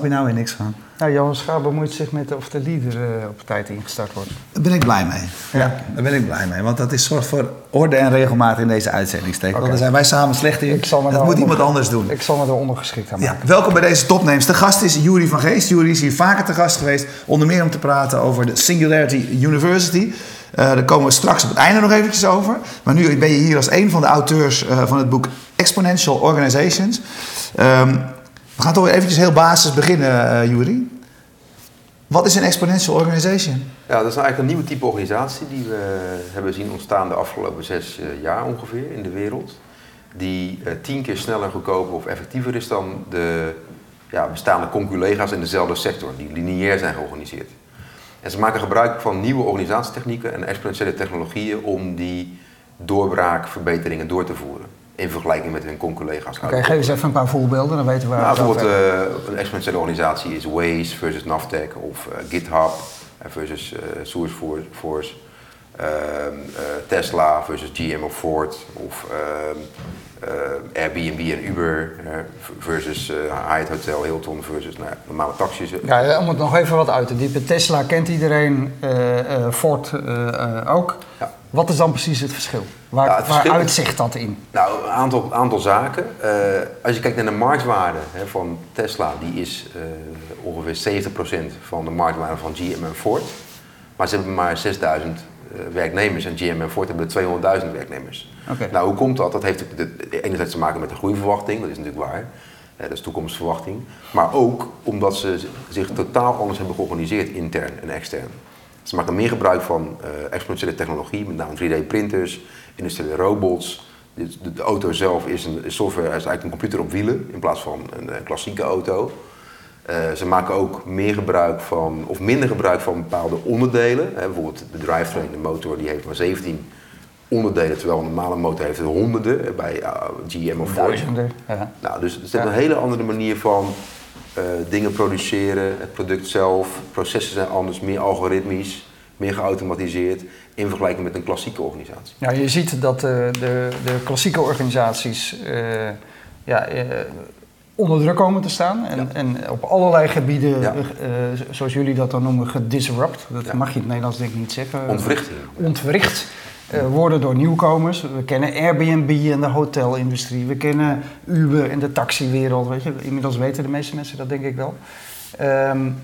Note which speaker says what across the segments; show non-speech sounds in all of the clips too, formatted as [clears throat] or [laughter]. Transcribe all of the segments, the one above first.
Speaker 1: snap je nou weer niks van.
Speaker 2: Nou, Johan Schaap bemoeit zich met of de leader uh, op tijd ingestart wordt.
Speaker 1: Daar ben ik blij mee. Ja. Daar ben ik blij mee. Want dat is zorgt voor orde en regelmaat in deze uitzending. Okay. Want daar zijn wij samen slecht in. dat moet iemand anders doen.
Speaker 2: Ik zal me eronder geschikt aan
Speaker 1: maken. Ja, welkom bij deze topnames. De gast is Jury van Geest. Jury is hier vaker te gast geweest. Onder meer om te praten over de Singularity University. Uh, daar komen we straks op het einde nog eventjes over. Maar nu ben je hier als een van de auteurs uh, van het boek Exponential Organizations. Um, we gaan toch eventjes heel basis beginnen, uh. Wat is een exponential organization?
Speaker 3: Ja, dat is eigenlijk een nieuwe type organisatie die we hebben zien ontstaan de afgelopen zes uh, jaar ongeveer in de wereld. Die uh, tien keer sneller, goedkoper of effectiever is dan de ja, bestaande conculega's in dezelfde sector, die lineair zijn georganiseerd. En ze maken gebruik van nieuwe organisatietechnieken en exponentiële technologieën om die doorbraakverbeteringen door te voeren in vergelijking met hun.
Speaker 2: Oké, okay, geef eens even een paar voorbeelden, dan weten we waar
Speaker 3: nou, Bijvoorbeeld uh, een exponentiële organisatie is Waze versus Navtec of uh, GitHub versus uh, SourceForce, Tesla versus GM of Ford of ehm, Airbnb en Uber versus Hyatt Hotel, Hilton versus nou, normale taxis.
Speaker 2: Ja, om het nog even wat uit te diepen. Tesla kent iedereen, Ford ook. Ja. Wat is dan precies het verschil? Waar, waar uitzicht dat in?
Speaker 3: Nou, een aantal, aantal zaken. Uh, als je kijkt naar de marktwaarde hè, van Tesla, die is uh, ongeveer 70% van de marktwaarde van GM en Ford. Maar ze hebben maar 6000 uh, eh, werknemers en GM en Ford hebben 200.000 werknemers. Okay. Nou, hoe komt dat? Dat heeft enerzijds te maken met de groeiverwachting, dat is natuurlijk waar. dat is toekomstverwachting. Maar ook omdat ze zich totaal anders hebben georganiseerd, intern en extern. Ze maken meer gebruik van uh, exponentiële technologie, met name 3D-printers, industriële robots. De, de, de, auto zelf is een software, is eigenlijk een computer op wielen in plaats van een, een klassieke auto. Uh, ze maken ook meer gebruik van, of minder gebruik van bepaalde onderdelen. Hè, bijvoorbeeld de drivetrain, de motor, die heeft maar 17 onderdelen, terwijl een normale motor heeft er honderden bij uh, GM of Ford.
Speaker 2: Duizenden, ja.
Speaker 3: Nou, dus het is een hele andere manier van uh, dingen produceren, het product zelf, processen zijn anders, meer algoritmisch, meer geautomatiseerd in vergelijking met een klassieke organisatie.
Speaker 2: Ja, je ziet dat de, de, de klassieke organisaties ja, onder druk komen te staan en, ja. en op allerlei gebieden, ja. zoals jullie dat dan noemen, gedisrupt. Dat ja. mag je in het Nederlands denk ik niet zeggen.
Speaker 3: Ontwricht.
Speaker 2: Ontwricht uh, worden door nieuwkomers. We kennen Airbnb en de hotelindustrie. We kennen Uber en de taxiwereld. Weet je. Inmiddels weten de meeste mensen dat denk ik wel. Um,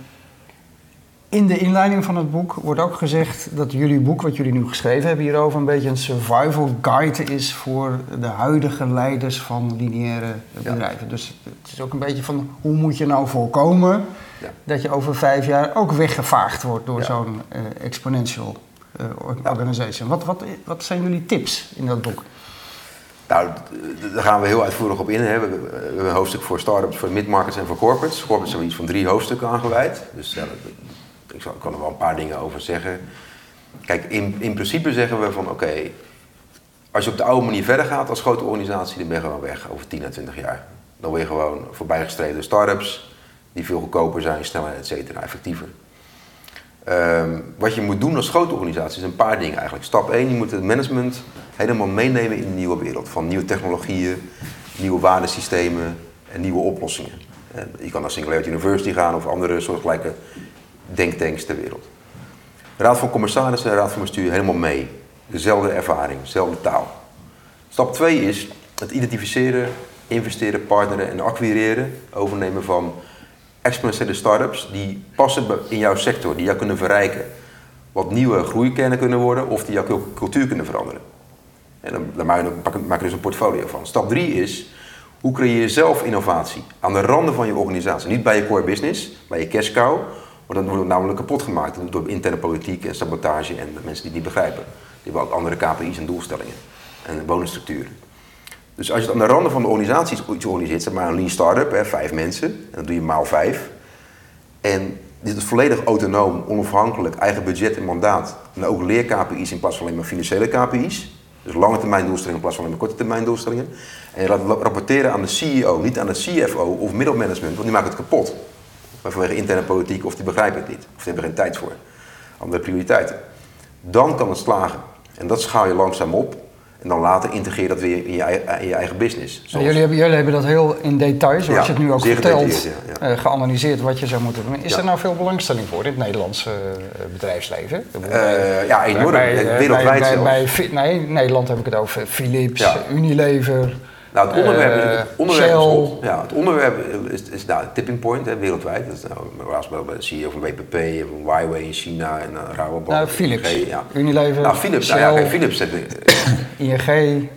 Speaker 2: in de inleiding van het boek wordt ook gezegd dat jullie boek, wat jullie nu geschreven hebben hierover, een beetje een survival guide is voor de huidige leiders van lineaire bedrijven. Ja. Dus het is ook een beetje van hoe moet je nou voorkomen ja. dat je over vijf jaar ook weggevaagd wordt door ja. zo'n uh, exponential uh, organization. Wat, wat, wat zijn jullie tips in dat boek?
Speaker 3: Nou, daar gaan we heel uitvoerig op in. Hè. We, we hebben een hoofdstuk voor startups, voor midmarkets en voor corporates. Corporates hebben iets van drie hoofdstukken aangeweid. Dus ja, ik, zal, ik kan er wel een paar dingen over zeggen. Kijk, in, in principe zeggen we van oké, als je op de oude manier verder gaat als grote organisatie, dan ben je gewoon weg over 10 à 20 jaar. Dan ben je gewoon voorbijgestreden start-ups die veel goedkoper zijn, sneller, et cetera, effectiever. Um, wat je moet doen als grote organisatie is een paar dingen eigenlijk. Stap 1, je moet het management helemaal meenemen in de nieuwe wereld. Van nieuwe technologieën, nieuwe waardesystemen en nieuwe oplossingen. Je kan naar Singularity University gaan of andere soortgelijke denktanks ter wereld. Raad van Commissarissen en Raad van Bestuur helemaal mee. Dezelfde ervaring, dezelfde taal. Stap 2 is het identificeren, investeren, partneren en acquireren, overnemen van exponentiële start-ups die passen in jouw sector, die jou kunnen verrijken. Wat nieuwe groeikernen kunnen worden of die jouw cultuur kunnen veranderen. En dan, maak je dus een portfolio van. Stap 3 is, hoe creëer je zelf innovatie? Aan de randen van je organisatie. Niet bij je core business, bij je cash cow. Want dan wordt namelijk kapot gemaakt door interne politiek en sabotage en mensen die niet begrijpen. Die hebben ook andere KPI's en doelstellingen en bonusstructuren. Dus als je aan de randen van de organisatie iets organiseert, zeg maar een lean startup, hè, vijf mensen, en dan doe je maal vijf. En dit is volledig autonoom, onafhankelijk, eigen budget en mandaat. En ook leer-KPI's in plaats van alleen maar financiële KPI's. Dus lange termijn doelstellingen in plaats van alleen maar korte termijn doelstellingen. En je laat rapporteren aan de CEO, niet aan de CFO of middelmanagement, want die maken het kapot. Maar vanwege interne politiek of die begrijpen het niet. Of die hebben er geen tijd voor. Andere prioriteiten. Dan kan het slagen. En dat schaal je langzaam op. En dan later integreer dat weer in je, eigen- in je eigen business. Zoals-
Speaker 2: jullie, hebben, jullie hebben dat heel in detail, zoals
Speaker 3: Ja,
Speaker 2: je het nu ook vertelt,
Speaker 3: gedetailleerd, ja, ja.
Speaker 2: eh, geanalyseerd wat je zou moeten doen. Is er nou veel belangstelling voor in het Nederlandse eh, bedrijfsleven?
Speaker 3: Eh, ja, enorm.
Speaker 2: bij-
Speaker 3: Wereldwijd
Speaker 2: bij, nee, Nederland heb ik het over Philips. Unilever.
Speaker 3: Nou, het onderwerp,
Speaker 2: Eh,
Speaker 3: is, het onderwerp, is,
Speaker 2: Shell.
Speaker 3: hot. ja, het onderwerp is, is nou, tipping point hè, wereldwijd. Dat is nou, was wel bij de CEO van WPP, van Huawei in China en uh, Rabobank.
Speaker 2: Nou, Philips,
Speaker 3: ING, ja.
Speaker 2: Unilever,
Speaker 3: Nou, Philips,
Speaker 2: Shell,
Speaker 3: nou, ja, kijk, Philips heeft, eh, [coughs]
Speaker 2: ING.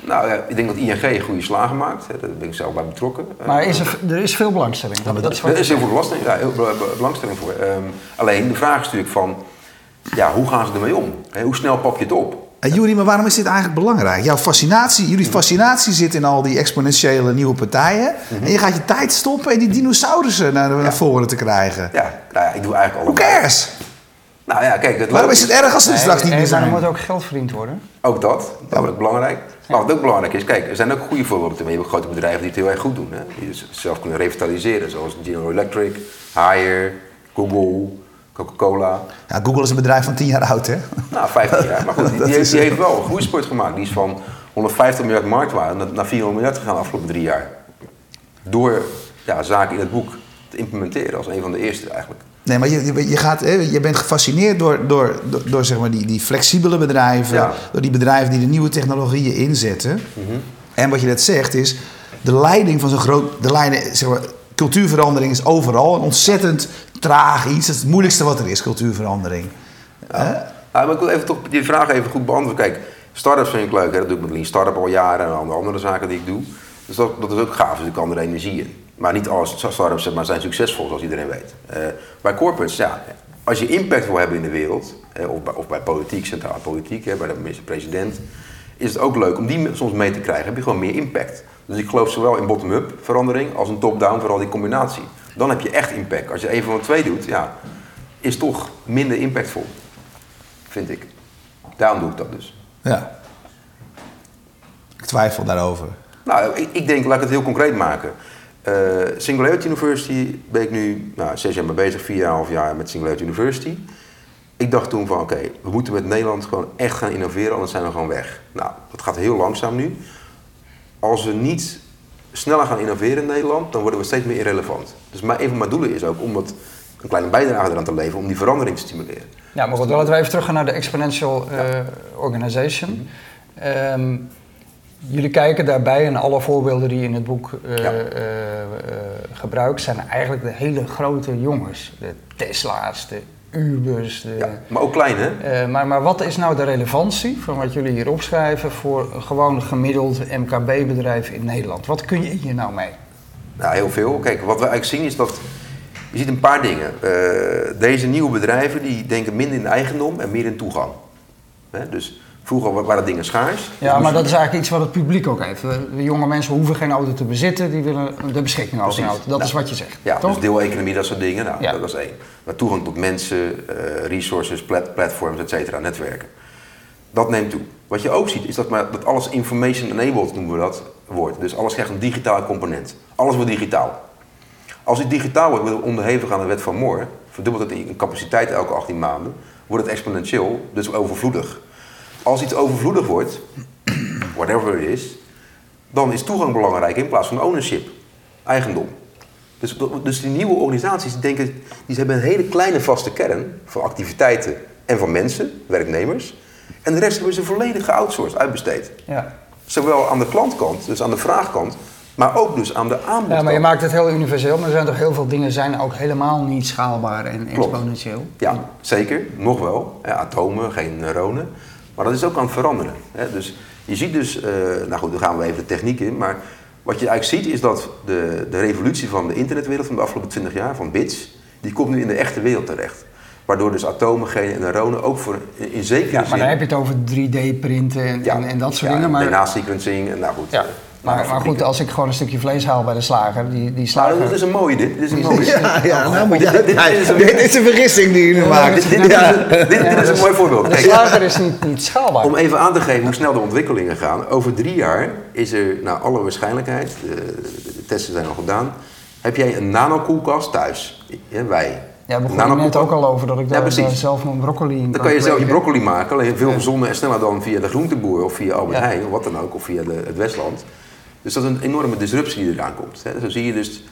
Speaker 3: nou, ja, ik denk dat ING goede slagen maakt. Hè, daar ben ik zelf bij betrokken.
Speaker 2: Maar
Speaker 3: Eh,
Speaker 2: is er, er is veel belangstelling. Dat, dat is
Speaker 3: er is heel veel belasting, ja, heel belangstelling voor. Ehm, alleen de vraag is natuurlijk van, ja, hoe gaan ze ermee om? Hè, hoe snel pak je het op?
Speaker 1: En Juri, maar waarom is dit eigenlijk belangrijk? Jouw fascinatie, jullie fascinatie zit in al die exponentiële nieuwe partijen. En je gaat je tijd stoppen en die dinosaurussen naar, naar voren te krijgen.
Speaker 3: Ja, nou ja, ik doe eigenlijk
Speaker 1: Who
Speaker 3: allemaal.
Speaker 1: cares?
Speaker 3: Nou ja, kijk, het
Speaker 1: Waarom is het erg als ze er straks niet
Speaker 2: Nee,
Speaker 1: meer
Speaker 2: er
Speaker 1: zijn?
Speaker 2: moet ook geld verdiend worden.
Speaker 3: Ook dat, dat is ook belangrijk. Maar wat ook belangrijk is, kijk, er zijn ook goede voorbeelden. nemen. Je hebt grote bedrijven die het heel erg goed doen. Hè? Die dus zelf kunnen revitaliseren, zoals General Electric, Haier, Google, Coca-Cola.
Speaker 1: Ja, Google is een bedrijf van 10 jaar oud, hè?
Speaker 3: Nou, 15 jaar. Maar goed, die, heeft, die heeft [laughs] wel een groeispurt gemaakt. Die is van 150 miljard marktwaarde naar- naar 400 miljard gegaan de afgelopen drie jaar. Door ja, zaken in het boek te implementeren als een van de eerste eigenlijk.
Speaker 1: Nee, maar je, je, gaat, je bent gefascineerd door, door, door, door, zeg maar die, die flexibele bedrijven.
Speaker 3: Ja.
Speaker 1: Door die bedrijven die de nieuwe technologieën inzetten.
Speaker 3: Mhm.
Speaker 1: En wat je net zegt is, de leiding van zo'n groot... De leiding, zeg maar, cultuurverandering is overal een ontzettend traag iets. Dat is het moeilijkste wat er is, cultuurverandering.
Speaker 3: Nou, maar ik wil even toch die vraag even goed beantwoorden. Kijk, start-ups vind ik leuk. Hè? Dat doe ik met Lean Startup al jaren en andere, andere zaken die ik doe. Dus dat, dat is ook gaaf. Dus ik kan er energie in. Maar niet alle start-ups maar, zijn succesvol, zoals iedereen weet. Eh, bij corporates, ja, als je impact wil hebben in de wereld, eh, of, bij, of bij politiek, centrale politiek, hè, bij de minister-president, is het ook leuk om die soms mee te krijgen. heb je gewoon meer impact. Dus ik geloof zowel in bottom-up verandering als in top-down, vooral die combinatie. Dan heb je echt impact. Als je een van de twee doet, ja, is toch minder impactvol. Vind ik. Daarom doe ik dat dus.
Speaker 1: Ja. Ik twijfel daarover.
Speaker 3: Nou, ik, ik denk, laat ik het heel concreet maken. Eh, Singularity University ben ik nu nou, zes jaar mee bezig, vier jaar, half jaar met Singularity University. Ik dacht toen van, oké, we moeten met Nederland gewoon echt gaan innoveren, anders zijn we gewoon weg. Nou, dat gaat heel langzaam nu. Als we niet sneller gaan innoveren in Nederland, dan worden we steeds meer irrelevant. Dus mijn, een van mijn doelen is ook om wat, een kleine bijdrage eraan te leveren, om die verandering te stimuleren.
Speaker 2: Ja, maar goed, dan laten we even teruggaan naar de Exponential eh, Organization. Ehm, jullie kijken daarbij, en alle voorbeelden die je in het boek
Speaker 3: Ja.
Speaker 2: eh, eh, gebruikt, zijn eigenlijk de hele grote jongens. De Tesla's, de Ubers. De,
Speaker 3: Ja, maar ook klein, hè?
Speaker 2: Eh, maar, maar wat is nou de relevantie van wat jullie hier opschrijven voor gewoon gemiddeld MKB-bedrijf in Nederland? Wat kun je hier nou mee?
Speaker 3: Nou, heel veel. Kijk, wat we eigenlijk zien is dat... Je ziet een paar dingen. Eh, deze nieuwe bedrijven die denken minder in eigendom en meer in toegang. Hè, dus vroeger wa- waren dingen schaars.
Speaker 2: Ja, maar dat is eigenlijk iets wat het publiek ook heeft. De jonge mensen hoeven geen auto te bezitten, die willen de beschikking over een auto. Dat
Speaker 3: Nou,
Speaker 2: is wat je zegt,
Speaker 3: Ja,
Speaker 2: toch?
Speaker 3: dus deeleconomie, dat soort dingen. Nou,
Speaker 2: Ja.
Speaker 3: dat is één. Maar toegang tot mensen, eh, resources, plat- platforms, et cetera, netwerken. Dat neemt toe. Wat je ook ziet, is dat, maar, dat alles information enabled, noemen we dat, wordt. Dus alles krijgt een digitale component. Alles wordt digitaal. Als het digitaal wordt, wordt onderhevig aan de wet van Moore, verdubbelt het in capaciteit elke 18 maanden, wordt het exponentieel, dus overvloedig. Als iets overvloedig wordt, whatever it is, dan is toegang belangrijk in plaats van ownership, eigendom. Dus, dus die nieuwe organisaties denken, die hebben een hele kleine vaste kern van activiteiten en van mensen, werknemers. En de rest hebben ze volledig geoutsourced, uitbesteed.
Speaker 2: Ja.
Speaker 3: Zowel aan de klantkant, dus aan de vraagkant, maar ook dus aan de aanbodkant.
Speaker 2: ja, maar je maakt het heel universeel, maar er zijn toch heel veel dingen zijn ook helemaal niet schaalbaar en
Speaker 3: Klopt.
Speaker 2: exponentieel.
Speaker 3: Ja, zeker. Nog wel. Ja, atomen, geen neuronen. Maar dat is ook aan het veranderen. Hè? Dus je ziet dus, eh, nou goed, dan gaan we even de techniek in. Maar wat je eigenlijk ziet is dat de, de revolutie van de internetwereld van de afgelopen 20 jaar, van bits, die komt nu in de echte wereld terecht. Waardoor dus atomen, genen en neuronen ook voor, in, zekere
Speaker 2: Ja, maar
Speaker 3: zin...
Speaker 2: dan heb je het over 3D-printen en, en, en dat soort
Speaker 3: ja,
Speaker 2: dingen. Maar,
Speaker 3: DNA-sequencing en nou goed.
Speaker 2: ja. Maar, maar goed, als ik gewoon een stukje vlees haal bij de slager, die, die
Speaker 3: Nou,
Speaker 2: slager...
Speaker 3: dit is een mooie dit. Dit is een mooie. [laughs]
Speaker 1: Ja, ja, nou moet je...
Speaker 3: Dit- dit- dit is een-
Speaker 1: Dit is een vergissing die jullie maken.
Speaker 3: Dit, dit- dit-
Speaker 1: Ja.
Speaker 3: dit- dit is een mooi voorbeeld.
Speaker 2: de slager is niet, niet schaalbaar.
Speaker 3: Om even aan te geven hoe snel de ontwikkelingen gaan. Over drie jaar is er, naar alle waarschijnlijkheid, de, testen zijn al gedaan, heb jij een nanokoelkast thuis. Ja, wij.
Speaker 2: Ja, we begonnen net ook al over dat ik daar eh, zelf mijn broccoli in
Speaker 3: Dan kan je zelf je broccoli maken, alleen veel gezonder en sneller dan via de groenteboer of via Albert
Speaker 2: Ja.
Speaker 3: Heijn of wat dan ook, of via de, het Westland. Dus dat is een enorme disruptie die eraan komt. Hè. Zo zie je dus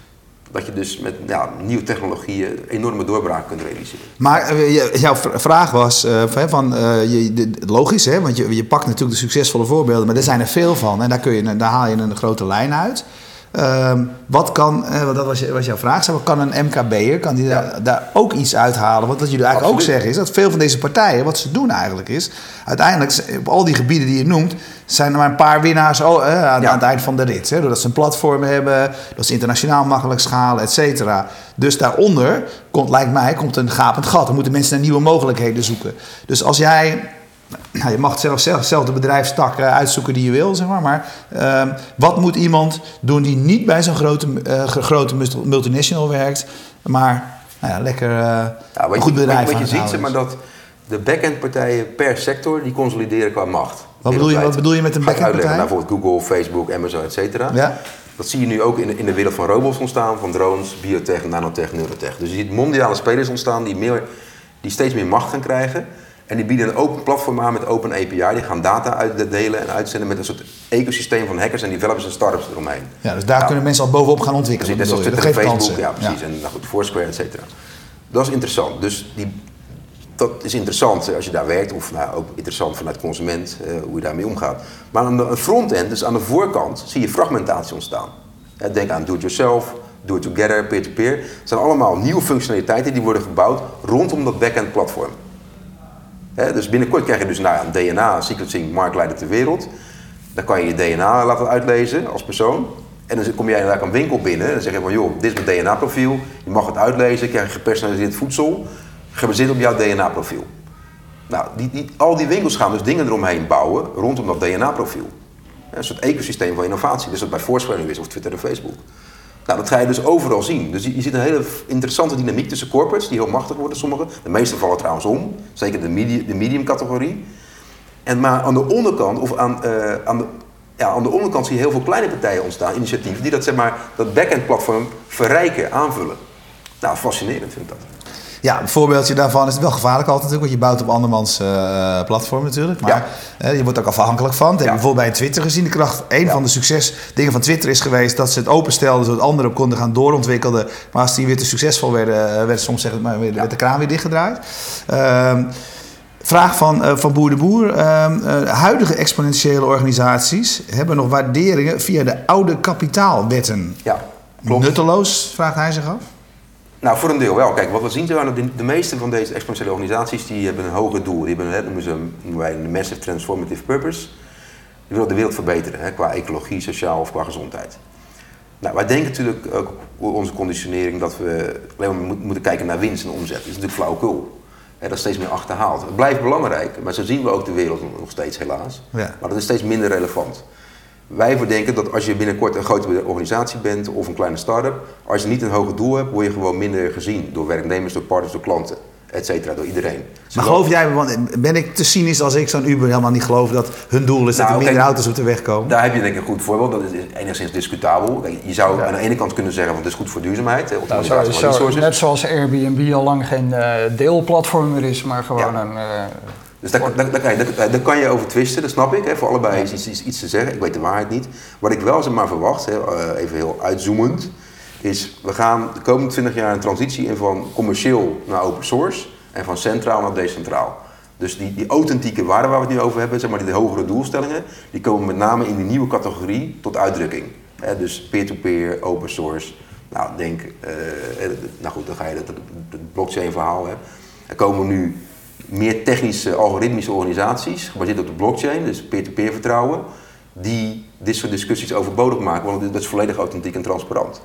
Speaker 3: dat je dus met ja, nieuwe technologieën enorme doorbraak kunt realiseren.
Speaker 1: Maar eh, jouw vraag was eh, van, eh, je, logisch, hè? want je, je pakt natuurlijk de succesvolle voorbeelden, maar er zijn er veel van en daar, kun je, daar haal je een grote lijn uit. Ehm, wat kan, eh, want dat was, was jouw vraag, zeg maar, kan een MKB'er kan die daar, daar ook iets uithalen? Want wat jullie eigenlijk
Speaker 3: Absoluut.
Speaker 1: ook zeggen is dat veel van deze partijen, wat ze doen eigenlijk is, uiteindelijk op al die gebieden die je noemt, zijn er maar een paar winnaars oh, eh, aan,
Speaker 3: Ja.
Speaker 1: aan het eind van de rit. Hè? Doordat ze een platform hebben, dat ze internationaal makkelijk schalen, et cetera. Dus daaronder komt, lijkt mij, komt een gapend gat. Dan moeten mensen naar nieuwe mogelijkheden zoeken. Dus als jij, nou, je mag zelf, zelf, zelf de bedrijfstak eh, uitzoeken die je wil, zeg maar. Maar ehm, wat moet iemand doen die niet bij zo'n grote, eh, grote multinational werkt, maar nou ja, lekker eh,
Speaker 3: Ja, wat
Speaker 1: een goed
Speaker 3: je,
Speaker 1: bedrijf
Speaker 3: wat, je ziet, zeg maar, dat de back-end partijen per sector die consolideren qua macht.
Speaker 1: Wat bedoel je- wat bedoel je met een back-end
Speaker 3: uitleggen,
Speaker 1: partij?
Speaker 3: nou, bijvoorbeeld Google, Facebook, Amazon, et cetera.
Speaker 1: Ja?
Speaker 3: Dat zie je nu ook in de, in de wereld van robots ontstaan, van drones, biotech, nanotech, neurotech. Dus je ziet mondiale spelers ontstaan die, meer, die steeds meer macht gaan krijgen. En die bieden een open platform aan met open API. Die gaan data uitdelen en uitzenden met een soort ecosysteem van hackers en developers en startups eromheen.
Speaker 1: Ja, dus daar kunnen mensen al bovenop gaan ontwikkelen.
Speaker 3: Precies,
Speaker 1: dat
Speaker 3: Facebook,
Speaker 1: geeft
Speaker 3: ja
Speaker 1: kansen.
Speaker 3: precies. En nou goed, Foursquare, et cetera. Dat is interessant. Dus die, dat is interessant als je daar werkt, of nou, ook interessant vanuit consument, eh, hoe je daarmee omgaat. Maar aan de frontend, dus aan de voorkant, zie je fragmentatie ontstaan. Denk aan do-it-yourself, do-it-together, peer-to-peer. Het zijn allemaal nieuwe functionaliteiten die worden gebouwd rondom dat back-end platform. Dus binnenkort krijg je dus nou ja, een DNA-sequencing marktleider ter wereld. Dan kan je je DNA laten uitlezen als persoon. En dan kom jij inderdaad een winkel binnen en dan zeg je van joh, dit is mijn DNA-profiel. Je mag het uitlezen, krijg je gepersonaliseerd voedsel. Gebaseerd op jouw DNA-profiel. Nou, die, die, al die winkels gaan dus dingen eromheen bouwen rondom dat DNA-profiel. Een soort ecosysteem van innovatie. Dus dat bij Foursquare is of Twitter en Facebook. Nou, dat ga je dus overal zien. Dus je, ziet een hele interessante dynamiek tussen corporates, die heel machtig worden, sommige. De meeste vallen trouwens om, zeker de, medium, de medium-categorie. En maar aan de onderkant, of aan, eh, aan, de, ja, aan de onderkant zie je heel veel kleine partijen ontstaan, initiatieven, die dat, zeg maar, dat back-end platform verrijken, aanvullen. Nou, fascinerend vind ik dat.
Speaker 1: Ja, een voorbeeldje daarvan is het wel gevaarlijk altijd natuurlijk, want je bouwt op andermans eh, platform natuurlijk. Maar
Speaker 3: Ja.
Speaker 1: je wordt ook afhankelijk van. Dat heb je bijvoorbeeld bij Twitter gezien. De kracht, een van de succesdingen van Twitter is geweest dat ze het openstelden zodat anderen op konden gaan doorontwikkelen. Maar als die weer te succesvol werden, eh, werd soms zeg maar, werd de kraan weer dichtgedraaid. Ehm, Vraag van, eh, van Boer de Boer. Ehm, eh, huidige exponentiële organisaties hebben nog waarderingen via de oude kapitaalwetten.
Speaker 3: Ja, klopt.
Speaker 1: Nutteloos, vraagt hij zich af.
Speaker 3: Nou, voor een deel wel. Kijk, wat we zien, de, de meeste van deze exponentiële organisaties die hebben een hoger doel. Die hebben, hè, noemen, ze, noemen wij een massive transformative purpose. Die willen de wereld verbeteren, hè, qua ecologie, sociaal of qua gezondheid. Nou, wij denken natuurlijk ook onze conditionering dat we alleen maar moet- moeten kijken naar winst en omzet. Dat is natuurlijk flauwekul. Hè, dat is steeds meer achterhaald. Het blijft belangrijk, maar zo zien we ook de wereld nog steeds helaas.
Speaker 1: Ja.
Speaker 3: Maar dat is steeds minder relevant. Wij verdenken dat als je binnenkort een grote organisatie bent of een kleine start-up, als je niet een hoger doel hebt, word je gewoon minder gezien door werknemers, door partners, door klanten, et cetera, door iedereen.
Speaker 1: Maar geloof jij, want ben ik te cynisch als ik zo'n Uber helemaal niet geloof dat hun doel is dat
Speaker 3: Nou,
Speaker 1: er minder
Speaker 3: kijk,
Speaker 1: auto's op de weg komen?
Speaker 3: Daar heb je denk ik een goed voorbeeld, dat is enigszins discutabel. Je zou aan de ene kant kunnen zeggen, want het is goed voor duurzaamheid,
Speaker 2: Nou, zo,
Speaker 3: van
Speaker 2: zo,
Speaker 3: resources.
Speaker 2: net zoals Airbnb al lang geen eh, deelplatform meer is, maar gewoon
Speaker 3: Ja.
Speaker 2: een... eh,
Speaker 3: Dus daar, daar, daar, kan je, daar, daar kan je over twisten, dat snap ik. Hè. Voor allebei is iets, iets, iets te zeggen. Ik weet de waarheid niet. Wat ik wel zeg maar verwacht, hè, eh, even heel uitzoomend, is we gaan de komende 20 jaar een transitie in van commercieel naar open source en van centraal naar decentraal. Dus die, die authentieke waarden waar we het nu over hebben, zeg maar die hogere doelstellingen, die komen met name in die nieuwe categorie tot uitdrukking. Hè, dus peer-to-peer, open source. Nou, denk, eh, eh, nou goed, dan ga je het, het blockchain verhaal. Hè. Er komen nu meer technische, algoritmische organisaties, gebaseerd op de blockchain, dus peer-to-peer vertrouwen, die dit soort discussies overbodig maken, want dat is volledig authentiek en transparant.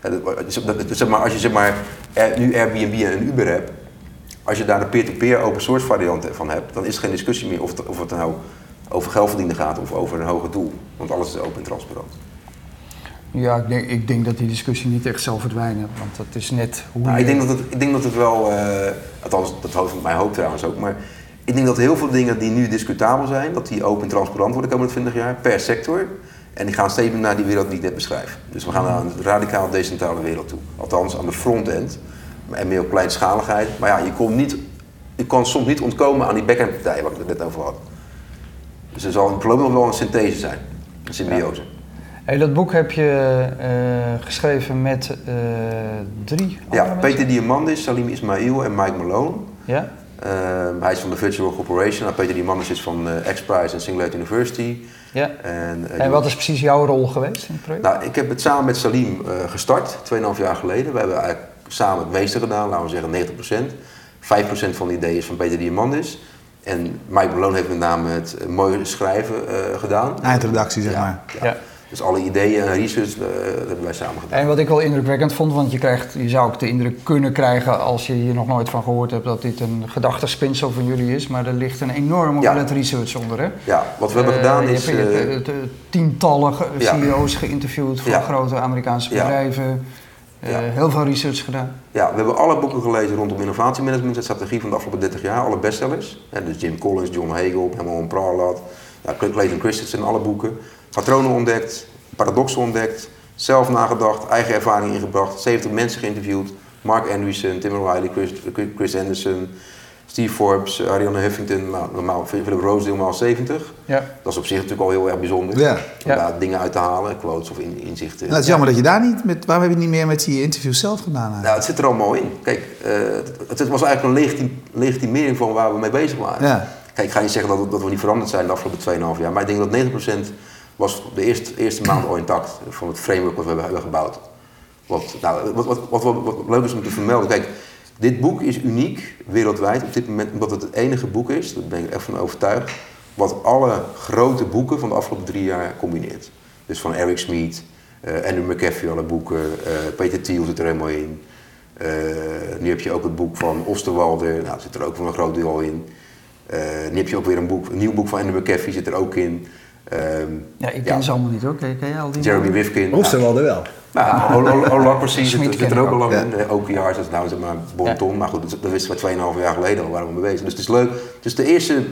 Speaker 3: Dat- dat- zeg maar, als je zeg maar, nu Airbnb en Uber hebt, als je daar de peer-to-peer open source variant van hebt, dan is er geen discussie meer of het, of het nou over geld verdienen gaat of over een hoger doel. Want alles is open en transparant.
Speaker 2: Ja, ik denk, ik denk dat die discussie niet echt zal verdwijnen, want dat is net hoe
Speaker 3: Nou,
Speaker 2: je-
Speaker 3: ik, denk dat het, ik denk dat het wel, eh, althans dat hoofd mijn hoop trouwens ook, maar ik denk dat heel veel dingen die nu discutabel zijn, dat die open en transparant worden de komende 20 jaar per sector. En die gaan steeds meer naar die wereld die ik net beschrijf. Dus we gaan naar een radicaal decentrale wereld toe. Althans aan de frontend. en meer op kleinschaligheid. Maar ja, je, komt niet, je kan soms niet ontkomen aan die back-end partijen waar ik het net over had. Dus er zal voorlopig nog wel een synthese zijn, een symbiose.
Speaker 2: Hey, dat boek heb je eh, geschreven met eh, drie
Speaker 3: Ja,
Speaker 2: andere
Speaker 3: Peter
Speaker 2: mensen?
Speaker 3: Diamandis, Salim Ismail en Mike Malone.
Speaker 2: Ja?
Speaker 3: Ehm, hij is van de Virtual Corporation. Nou, Peter Diamandis is van eh X-Prize en Singularity University.
Speaker 2: ja.
Speaker 3: En,
Speaker 2: En wat is precies jouw rol geweest in het project?
Speaker 3: Nou, ik heb het samen met Salim eh, gestart, 2,5 jaar geleden. We hebben eigenlijk samen het meeste gedaan, laten we zeggen 90%. 5% van de ideeën is van Peter Diamandis. En Mike Malone heeft met name het mooie schrijven eh, gedaan.
Speaker 1: Eindredactie, zeg
Speaker 3: Ja,
Speaker 1: maar.
Speaker 3: ja.
Speaker 2: Ja.
Speaker 3: Dus alle ideeën en research eh, hebben wij samen gedaan.
Speaker 2: En wat ik wel indrukwekkend vond, want je, krijgt, je zou ook de indruk kunnen krijgen als je hier nog nooit van gehoord hebt dat dit een gedachtespinsel van jullie is, maar er ligt een enorme hoeveelheid research onder. Hè?
Speaker 3: Ja, wat we hebben
Speaker 2: Eh,
Speaker 3: gedaan is...
Speaker 2: je hebt, eh, tientallen
Speaker 3: ja.
Speaker 2: CEO's geïnterviewd van
Speaker 3: Ja.
Speaker 2: grote Amerikaanse bedrijven, heel veel research gedaan.
Speaker 3: Ja, we hebben alle boeken gelezen rondom innovatiemanagement en strategie van de afgelopen 30 jaar, alle bestsellers. Dus Jim Collins, John Hagel, Herman Pralat, ja, Clayton Christensen, alle boeken. Patronen ontdekt, paradoxen ontdekt, zelf nagedacht, eigen ervaring ingebracht, 70 mensen geïnterviewd. Mark Andreessen, Tim O'Reilly, Chris, Chris Anderson, Steve Forbes, Ariane Huffington, nou, normaal Philip Rosedale maal 70.
Speaker 2: Ja.
Speaker 3: Dat is op zich natuurlijk al heel erg bijzonder.
Speaker 1: Ja.
Speaker 3: Om daar dingen uit te halen, quotes of in, inzichten.
Speaker 1: Nou, het is jammer dat je daar niet met... Waarom heb je niet meer met die interviews zelf gedaan? eigenlijk?
Speaker 3: Nou, het zit er allemaal in. Kijk, eh, het, het was eigenlijk een legitim- legitimering van waar we mee bezig waren.
Speaker 1: Ja.
Speaker 3: Kijk, ik ga niet zeggen dat, we- dat we niet veranderd zijn de afgelopen 2,5 jaar, maar ik denk dat 90% was de eerste, eerste maand al intact van het framework wat we hebben, gebouwd. Wat, nou, wat, wat, wat, wat, leuk is om te vermelden, kijk, dit boek is uniek wereldwijd op dit moment, omdat het het enige boek is, daar ben ik echt van overtuigd, wat alle grote boeken van de afgelopen drie jaar combineert. Dus van Eric Smith, eh, Andrew McAfee, alle boeken, eh, Peter Thiel zit er helemaal in. Eh, nu heb je ook het boek van Osterwalder, nou, zit er ook voor een groot deel in. Eh, nu heb je ook weer een, boek, een nieuw boek van Andrew McAfee, zit er ook in. Ehm,
Speaker 2: Ja, ik ken ze allemaal niet hoor. Ken, ken jij al die
Speaker 3: Jeremy? Rifkin.
Speaker 1: Wel.
Speaker 3: Nou, Holacracy zit, zit er ook al
Speaker 2: ook.
Speaker 3: lang in. Eh, OKR's, dat is nou zeg maar bon ton. Maar goed, dat, wisten we 2,5 jaar geleden al, waren we mee bezig. Dus het is leuk. Het is de eerste,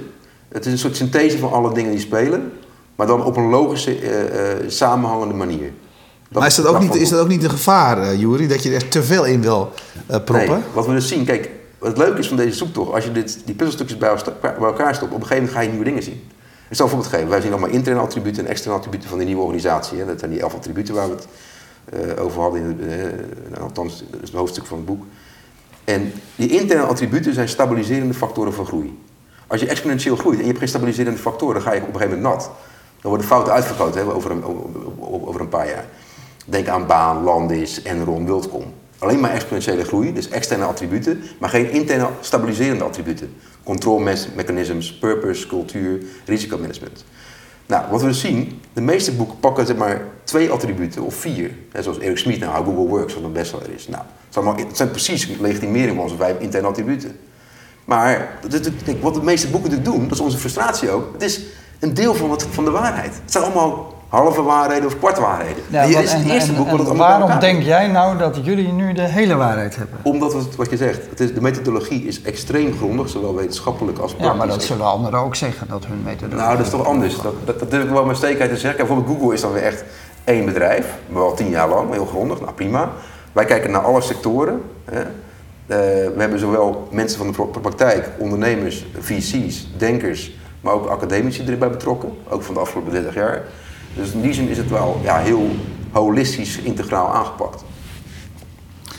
Speaker 3: het is een soort synthese van alle dingen die spelen. Maar dan op een logische, eh, eh, samenhangende manier. Dat
Speaker 1: maar is dat, ook niet, is dat ook niet een gevaar, eh Juri? Dat je er te veel in wil eh, proppen?
Speaker 3: Nee, wat we dus zien, kijk, wat het leuke is van deze zoektocht, als je dit, die puzzelstukjes bij elkaar stopt, op een gegeven moment ga je nieuwe dingen zien. Ik zal een voorbeeld geven. Wij zien allemaal interne attributen en externe attributen van die nieuwe organisatie. Hè. Dat zijn die elf attributen waar we het eh, over hadden, in het, eh, althans, dat is een hoofdstuk van het boek. En die interne attributen zijn stabiliserende factoren van groei. Als je exponentieel groeit en je hebt geen stabiliserende factoren, dan ga je op een gegeven moment nat. Dan worden fouten uitvergroot hè, over, een, over een paar jaar. Denk aan Baan, Landis, Enron, Wildcom. Alleen maar exponentiële groei, dus externe attributen, maar geen interne stabiliserende attributen. Control mes- mechanisms, purpose, cultuur, risicomanagement. Nou, wat we dus zien, de meeste boeken pakken zeg maar twee attributen of vier. Hè, zoals Eric Smith, nou, Google Works, wat een bestseller is. Nou, het, zijn precies legitimering van onze vijf interne attributen. Maar wat de meeste boeken doen, dat is onze frustratie ook. Het is een deel van, het, van de waarheid. Het zijn allemaal halve waarheden of kwart waarheden.
Speaker 2: Ja,
Speaker 3: hier is het
Speaker 2: en-
Speaker 3: eerste
Speaker 2: en-
Speaker 3: boek wat het allemaal
Speaker 2: Waarom denk jij nou dat jullie nu de hele waarheid hebben?
Speaker 3: Omdat het, wat je zegt, het is, de methodologie is extreem grondig, zowel wetenschappelijk als praktisch.
Speaker 2: Ja, maar dat zullen anderen ook zeggen, dat hun methode.
Speaker 3: Nou, dat is toch anders. Dat, dat, dat durf ik wel met zekerheid te zeggen. Bijvoorbeeld Google is dan weer echt één bedrijf, maar wel tien jaar lang, heel grondig. Nou, prima. Wij kijken naar alle sectoren. Hè. Eh, we hebben zowel mensen van de praktijk, ondernemers, VC's, denkers, maar ook academici erbij betrokken. Ook van de afgelopen 30 jaar. Dus in die zin is het wel ja, heel holistisch, integraal aangepakt.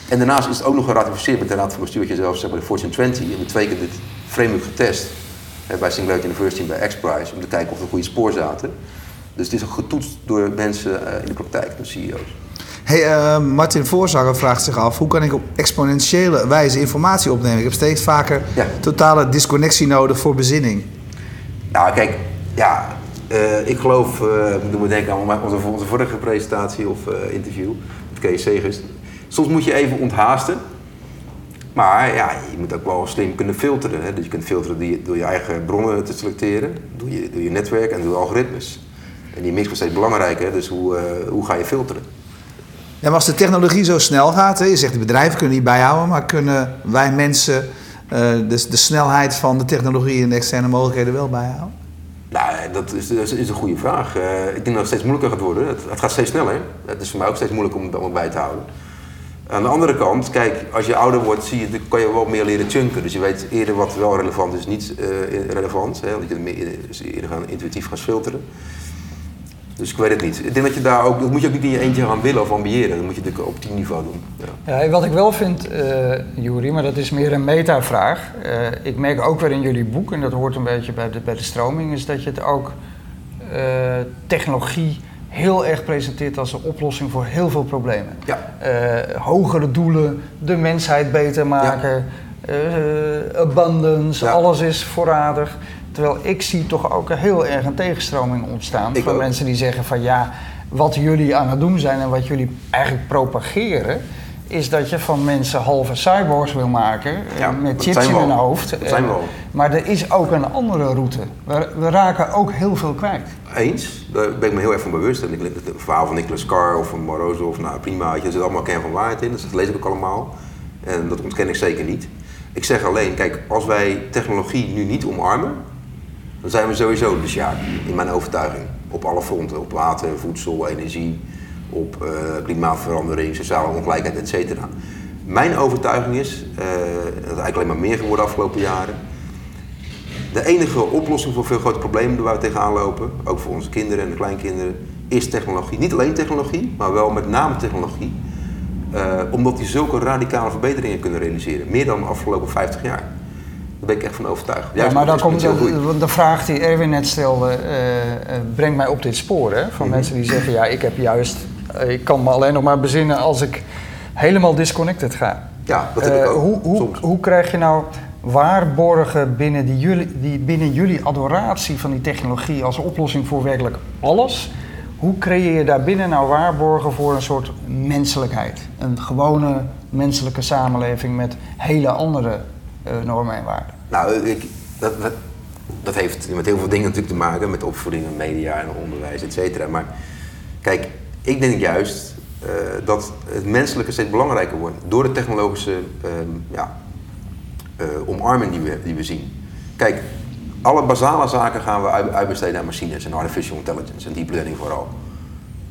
Speaker 3: En daarnaast is het ook nog geratificeerd met de Raad van Bestuur, wat je zelf zegt bij de Fortune 20. We hebben twee keer dit framework getest hè, bij Singularity University en bij X-Prize om te kijken of we op goede spoor zaten. Dus het is ook getoetst door mensen eh, in de praktijk, door CEO's.
Speaker 1: Hey, eh, Martin Voorzanger vraagt zich af: hoe kan ik op exponentiële wijze informatie opnemen? Ik heb steeds vaker
Speaker 3: Ja.
Speaker 1: totale disconnectie nodig voor bezinning.
Speaker 3: Nou, kijk, ja, eh, ik geloof, eh ik me denken aan onze, onze vorige presentatie of eh, interview met Kees Segers. Soms moet je even onthaasten. Maar ja, je moet ook wel slim kunnen filteren. Hè? Dus je kunt filteren door je, eigen bronnen te selecteren, door je, door je netwerk en door algoritmes. En die mix wordt steeds belangrijker, dus hoe, hoe ga je filteren?
Speaker 1: Ja, maar als de technologie zo snel gaat, hè, je zegt de bedrijven kunnen niet bijhouden, maar kunnen wij mensen de snelheid van de technologie en de externe mogelijkheden wel bijhouden?
Speaker 3: Nou, dat is, is een goede vraag. Eh, ik denk dat het steeds moeilijker gaat worden. Het, gaat steeds sneller. Het is voor mij ook steeds moeilijker om, het bij te houden. Aan de andere kant, kijk, als je ouder wordt, zie je, kan je wel meer leren chunken. Dus je weet eerder wat wel relevant is, niet eh, relevant. Hè, dat je meer, eerder gaan, intuïtief gaat filteren. Dus ik weet het niet. Ik denk dat je daar ook, dat moet je ook niet in je eentje gaan willen of ambiëren. Dat moet je natuurlijk op teamniveau doen.
Speaker 2: Ja. ja wat ik wel vind, uh, Juri, maar dat is meer een metavraag. Uh, ik merk ook weer in jullie boek, en dat hoort een beetje bij de, bij de stroming, is dat je het ook uh, technologie heel erg presenteert als een oplossing voor heel veel problemen. Ja. hogere doelen, de mensheid beter maken, ja. abundance, alles is voorradig. Terwijl ik zie toch ook heel erg een tegenstroming ontstaan van mensen die zeggen van ja, wat jullie aan het doen zijn en wat jullie eigenlijk propageren, is dat je van mensen halve cyborgs wil maken ja, met chips in hun hoofd.
Speaker 3: Dat zijn we al.
Speaker 2: Maar er is ook een andere route. We, we, raken ook heel veel kwijt.
Speaker 3: Eens, daar ben ik me heel erg van bewust. En het verhaal van Nicholas Carr of van Morozov, nou prima, er zit allemaal kern van waarheid in, dus dat lees ik ook allemaal. En dat ontken ik zeker niet. Ik zeg alleen, kijk, als wij technologie nu niet omarmen, dan zijn we sowieso de sjaak, in mijn overtuiging. Op alle fronten, op water, voedsel, energie, op uh, klimaatverandering, sociale ongelijkheid, etc. Mijn overtuiging is, uh, dat is eigenlijk alleen maar meer geworden de afgelopen jaren. De enige oplossing voor veel grote problemen waar we tegenaan lopen, ook voor onze kinderen en de kleinkinderen, is technologie. Niet alleen technologie, maar wel met name technologie. Uh, omdat die zulke radicale verbeteringen kunnen realiseren. Meer dan de afgelopen 50 jaar. Daar ben ik echt van overtuigd.
Speaker 2: ja, maar dan komt de, de, vraag die Erwin net stelde, uh, brengt mij op dit spoor. Hè? Van mhm. mensen die zeggen, ja, ik heb juist, uh, ik kan me alleen nog maar bezinnen als ik helemaal disconnected ga.
Speaker 3: Ja, dat heb ik ook.
Speaker 2: Hoe, hoe, hoe krijg je nou waarborgen binnen, die jullie, die, binnen jullie adoratie van die technologie als oplossing voor werkelijk alles? Hoe creëer je daarbinnen nou waarborgen voor een soort menselijkheid? Een gewone menselijke samenleving met hele andere normen en waarden?
Speaker 3: Nou, ik, dat, dat, heeft met heel veel dingen natuurlijk te maken, met opvoeding en media en onderwijs, et cetera. Maar kijk, ik denk juist uh, dat het menselijke steeds belangrijker wordt door de technologische uh, ja, uh, omarming die we, die we zien. Kijk, alle basale zaken gaan we uitbesteden aan machines en artificial intelligence en deep learning vooral.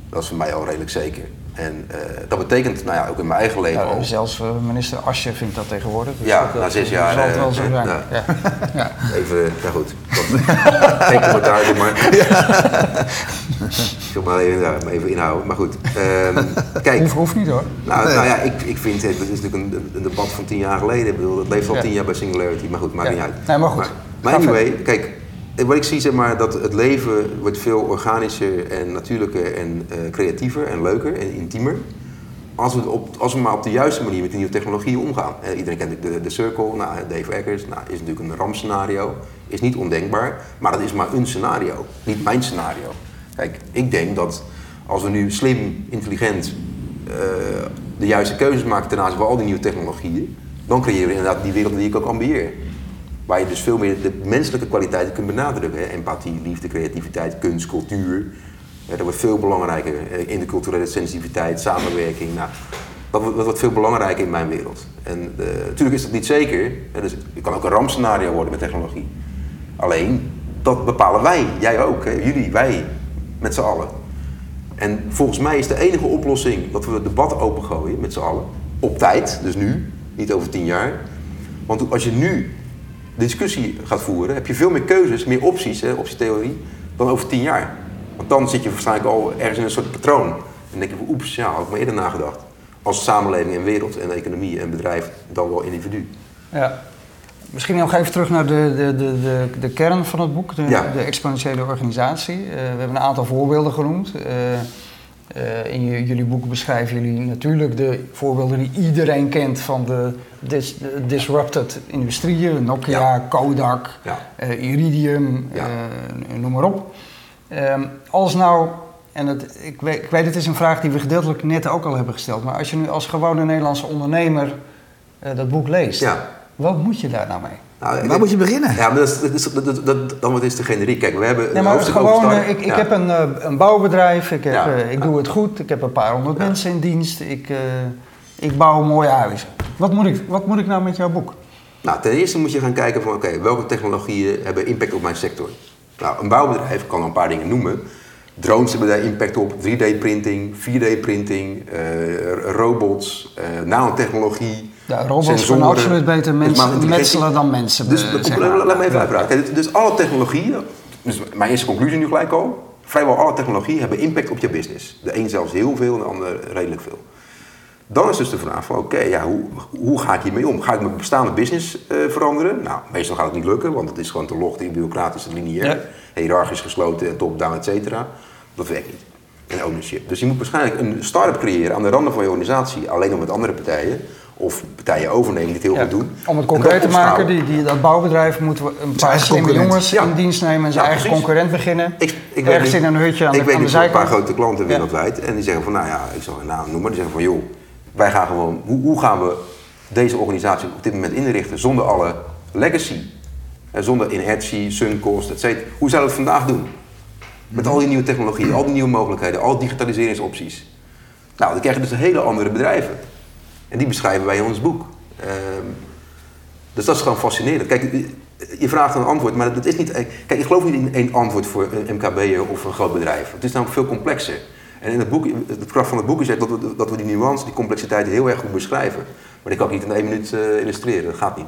Speaker 3: Dat is voor mij al redelijk zeker. En uh, dat betekent, nou ja, ook in mijn eigen leven ja,
Speaker 2: Zelfs uh, minister Asje vindt dat tegenwoordig.
Speaker 3: Dus ja, dat, na zes jaar. Zal
Speaker 2: het wel zo zijn.
Speaker 3: Ja. ja. [laughs] Even, nou goed. [laughs] Geen commentaar, maar. ik zal maar even, even inhouden. Maar goed. Um, [laughs] kijk.
Speaker 2: Hoeft, hoeft niet hoor.
Speaker 3: Nou, nee. nou ja, ik, ik vind het, dat is natuurlijk een, een, debat van tien jaar geleden. Ik bedoel, dat leeft al tien jaar bij Singularity, maar goed, maakt niet uit.
Speaker 2: Nee, maar goed.
Speaker 3: Maar, maar anyway, kijk, wat ik zie zeg maar, dat het leven wordt veel organischer en natuurlijker en uh, creatiever en leuker en intiemer. Als we, op, als we maar op de juiste manier met de nieuwe technologieën omgaan. Uh, iedereen kent de, de Circle, nou, Dave Eggers, nou, is natuurlijk een rampscenario. Is niet ondenkbaar, maar dat is maar een scenario, niet mijn scenario. Kijk, ik denk dat als we nu slim, intelligent uh, de juiste keuzes maken ten aanzien van al die nieuwe technologieën, dan creëren we inderdaad die wereld die ik ook ambieer. Waar je dus veel meer de menselijke kwaliteiten kunt benadrukken. Hè? Empathie, liefde, creativiteit, kunst, cultuur. dat wordt veel belangrijker. Interculturele sensitiviteit, samenwerking. Nou, dat, wordt, veel belangrijker in mijn wereld. En natuurlijk is dat niet zeker. Hè? Dus het kan ook een rampscenario worden met technologie. Alleen, dat bepalen wij. Jij ook. Jullie, wij. Met z'n allen. En volgens mij is de enige oplossing dat we het debat opengooien met z'n allen. Op tijd, dus nu, niet over tien jaar. Want als je nu discussie gaat voeren, heb je veel meer keuzes, meer opties, hè, optietheorie, dan over tien jaar. Want dan zit je waarschijnlijk al ergens in een soort patroon. En denk je van, oeps, ja, had ik maar eerder nagedacht. Als samenleving en wereld en economie en bedrijf, dan wel individu.
Speaker 2: Ja. Misschien nog even terug naar de, de, de, de, de kern van het boek, de, de exponentiële organisatie. Uh, we hebben een aantal voorbeelden genoemd. Uh, uh, in jullie boek beschrijven jullie natuurlijk de voorbeelden die iedereen kent van de, dis, de disrupted industrieën, Nokia, Kodak, ja. uh, Iridium, ja. uh, noem maar op. Um, als nou, en het, ik, weet, ik weet het is een vraag die we gedeeltelijk net ook al hebben gesteld, maar als je nu als gewone Nederlandse ondernemer dat boek leest, wat moet je daar nou mee?
Speaker 1: Nou, Waar moet je beginnen?
Speaker 3: Ja, maar dat is, dat, dat, dat, dan is de generiek. Kijk, we hebben
Speaker 2: ja, maar gewoon, eh, ik, ik heb een, eh, een bouwbedrijf, ik, heb, ja. uh, ik doe het goed, ik heb een paar honderd mensen in dienst, ik, uh, ik bouw mooie huizen. Wat moet, ik, wat moet ik nou met jouw boek?
Speaker 3: Nou, ten eerste moet je gaan kijken van, oké, welke technologieën hebben impact op mijn sector? Nou, een bouwbedrijf kan een paar dingen noemen, Drones hebben daar impact op, 3D-printing, 4D-printing, robots, nanotechnologie.
Speaker 2: Ja, robots kunnen absoluut beter mensen metselen dan mensen.
Speaker 3: Dus laat me even uitpraten. Dus alle technologieën, dus mijn eerste conclusie nu gelijk al, vrijwel alle technologieën hebben impact op je business. De een zelfs heel veel, de ander redelijk veel. Dan is dus de vraag van oké, ja, hoe, hoe ga ik hiermee om? Ga ik mijn bestaande business uh, veranderen? Nou, meestal gaat het niet lukken, want het is gewoon te log, bureaucratisch en lineair. Ja. Hiërarchisch gesloten, top-down, et cetera. Dat werkt niet. En ownership. Dus je moet waarschijnlijk een start-up creëren aan de randen van je organisatie, alleen om met andere partijen of partijen overnemen die het heel goed doen.
Speaker 2: Om het concreet te maken, die, die, dat bouwbedrijf moeten we een paar slimme jongens in dienst nemen en zijn eigen concurrent beginnen. Ik, ik Ergens in een hutje aan
Speaker 3: ik
Speaker 2: de,
Speaker 3: aan
Speaker 2: de zijkant.
Speaker 3: een paar grote klanten wereldwijd en die zeggen van, nou ja, ik zal een naam noemen, die zeggen van, joh, wij gaan gewoon, hoe, hoe gaan we deze organisatie op dit moment inrichten zonder alle legacy? En zonder inertie, suncost, et cetera. Hoe zouden we het vandaag doen? Met al die nieuwe technologieën, al die nieuwe mogelijkheden, al digitaliseringsopties. Nou, dan krijg je dus hele andere bedrijven. En die beschrijven wij in ons boek. Ehm, dus dat is gewoon fascinerend. Kijk, je vraagt een antwoord, maar dat is niet. Kijk, ik geloof niet in één antwoord voor een MKB'er of een groot bedrijf. Het is namelijk veel complexer. En in het boek, de kracht van het boek is dat we, dat die nuance, die complexiteit heel erg goed beschrijven. Maar die kan ik niet in één minuut uh, illustreren, dat gaat niet.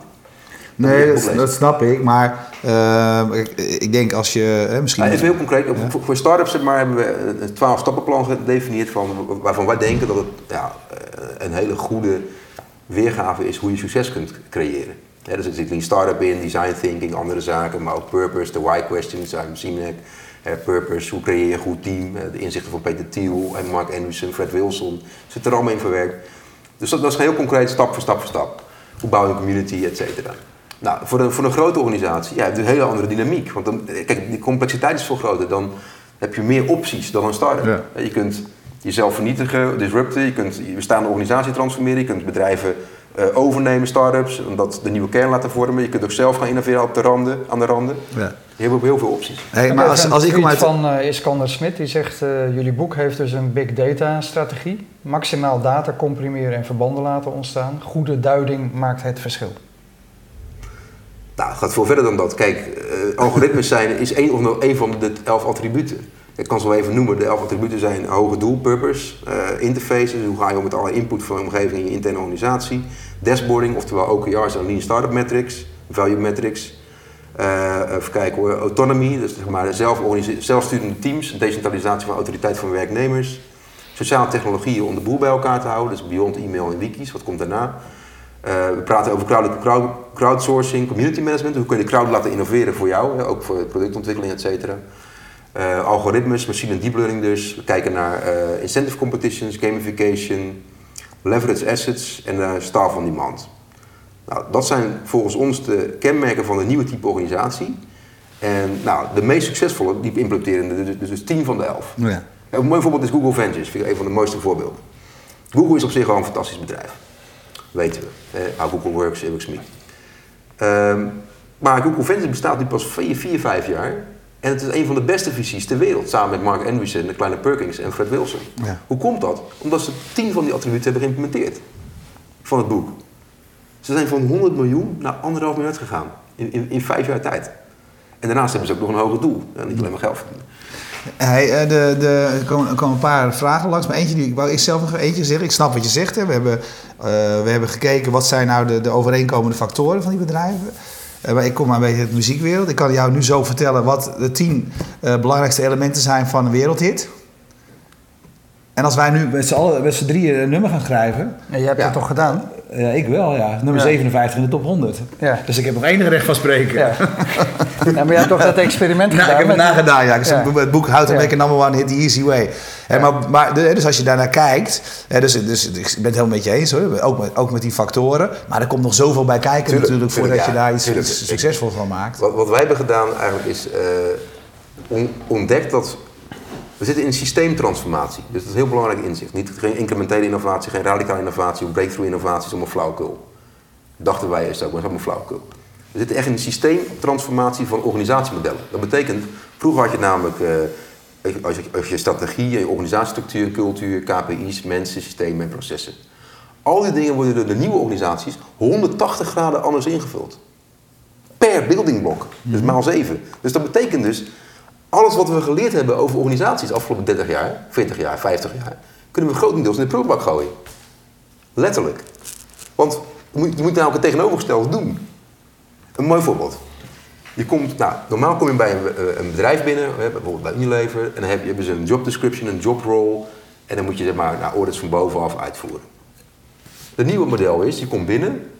Speaker 1: Nee, dat, snap ik. Maar uh, ik, ik, denk als je uh, misschien...
Speaker 3: Nou, even heel concreet. Voor, voor start-ups maar, hebben we een 12 stappenplan gedefinieerd van, waarvan wij denken dat het ja, eh, een hele goede weergave is hoe je succes kunt creëren. Ja, dus er zit een start-up in, design thinking, andere zaken, maar ook purpose, de why question, Simon Sinek. purpose, hoe creëer je een goed team, de inzichten van Peter Thiel en Mark Anderson, Fred Wilson, zit er allemaal in verwerkt. Dus dat, dat is heel concreet, stap voor stap voor stap. Hoe bouw je een community, et cetera. Nou, voor een, voor een grote organisatie ja, heb je een hele andere dynamiek. Want dan, kijk, die complexiteit is veel groter. Dan heb je meer opties dan een start-up. Je kunt jezelf vernietigen, disrupten. Je kunt je bestaande organisatie transformeren. Je kunt bedrijven uh, overnemen, start-ups. Omdat de nieuwe kern laten vormen. Je kunt ook zelf gaan innoveren op de randen, aan de randen. Ja. Je hebt heel veel opties.
Speaker 2: Hey, maar als, als ik kom uit... van uh, Iskander Smit, die zegt... Uh, jullie boek heeft dus een big data strategie. Maximaal data comprimeren en verbanden laten ontstaan. Goede duiding maakt het verschil.
Speaker 3: Nou, het gaat veel verder dan dat. Kijk, uh, algoritmes zijn is één of één van de elf attributen. Ik kan ze wel even noemen. De elf attributen zijn hoge doel, purpose, uh, interfaces. Hoe ga je om met alle input van je omgeving in je interne organisatie. Dashboarding, oftewel OKR's en Lean Startup Metrics, Value Metrics. Uh, even kijken hoor, autonomy, dus zeg maar zelfsturende teams, decentralisatie van autoriteit van werknemers. Sociale technologieën om de boel bij elkaar te houden, dus beyond e-mail en wikis, wat komt daarna? Uh, we praten over crowd, crowd, crowdsourcing, community management. Hoe kun je de crowd laten innoveren voor jou, hè? ook voor productontwikkeling, et cetera. Uh, algoritmes, machine en deep learning dus. We kijken naar uh, incentive competitions, gamification, leverage assets en uh, staff on demand. Nou, dat zijn volgens ons de kenmerken van een nieuwe type organisatie. En nou, de meest succesvolle, die implementerende, dus, dus 10 van de 11. Ja. Een mooi voorbeeld is Google Ventures, vind ik een van de mooiste voorbeelden. Google is op zich al een fantastisch bedrijf weten we. Eh, Google Works, Eric Smith. Um, maar Google Ventures bestaat nu pas 4, 4, 5 jaar. En het is een van de beste visies ter wereld. Samen met Mark Andreessen, de kleine Perkins en Fred Wilson. Ja. Hoe komt dat? Omdat ze 10 van die attributen hebben geïmplementeerd. Van het boek. Ze zijn van 100 miljoen naar anderhalf miljard gegaan. In, in, in vijf jaar tijd. En daarnaast hebben ze ook nog een hoger doel. En niet alleen maar geld verdienen.
Speaker 1: Hey, eh, de, de, er, komen, komen een paar vragen langs. Maar eentje die ik wou ik zelf nog eentje zeggen. Ik snap wat je zegt. Hè. We, hebben, uh, we hebben gekeken wat zijn nou de, de overeenkomende factoren van die bedrijven. Uh, maar ik kom maar een beetje uit de muziekwereld. Ik kan jou nu zo vertellen wat de tien uh, belangrijkste elementen zijn van een wereldhit. En als wij nu met z'n allen, met z'n drieën een nummer gaan schrijven.
Speaker 2: Ja, je hebt ja. het toch gedaan?
Speaker 1: Ja, ik wel, ja. Nummer 57 in de top 100. Ja. Dus ik heb nog enige recht van spreken. Ja. [laughs]
Speaker 2: ja maar jij hebt toch dat experiment gedaan?
Speaker 1: Nou, ik heb het nagedaan, ja. Het boek How to Make a Number One Hit the Easy Way. Maar, maar, dus als je daarnaar kijkt, dus, dus, ik ben het helemaal met je eens hoor, ook met, ook met die factoren. Maar er komt nog zoveel bij kijken tuurlijk, natuurlijk voordat je daar iets, iets succesvol van maakt.
Speaker 3: Wat, wat, wij hebben gedaan eigenlijk is uh, ontdekt dat we zitten in een systeemtransformatie. Dus dat is een heel belangrijk inzicht. Niet, geen incrementele innovatie, geen radicale innovatie of breakthrough innovatie is allemaal flauwkul. Dachten wij eerst ook, maar dat is allemaal flauwkul. We zitten echt in een systeemtransformatie van organisatiemodellen. Dat betekent, vroeger had je namelijk uh, als, je, als je strategie, je organisatiestructuur, cultuur, KPI's, mensen, systemen en processen. Al die dingen worden door de nieuwe organisaties 180 graden anders ingevuld. Per building block. Dus mhm. maal 7. Dus dat betekent dus Alles wat we geleerd hebben over organisaties de afgelopen 30 jaar, 40 jaar, 50 jaar, kunnen we grotendeels in de prullenbak gooien. Letterlijk. Want je moet, je moet namelijk het tegenovergestelde doen. Een mooi voorbeeld. Je komt, nou, normaal kom je bij een, eh, een bedrijf binnen, bijvoorbeeld bij Unilever, en dan hebben ze een job description, een job role, en dan moet je zeg maar naar orders van bovenaf uitvoeren. Het nieuwe model is, je komt binnen,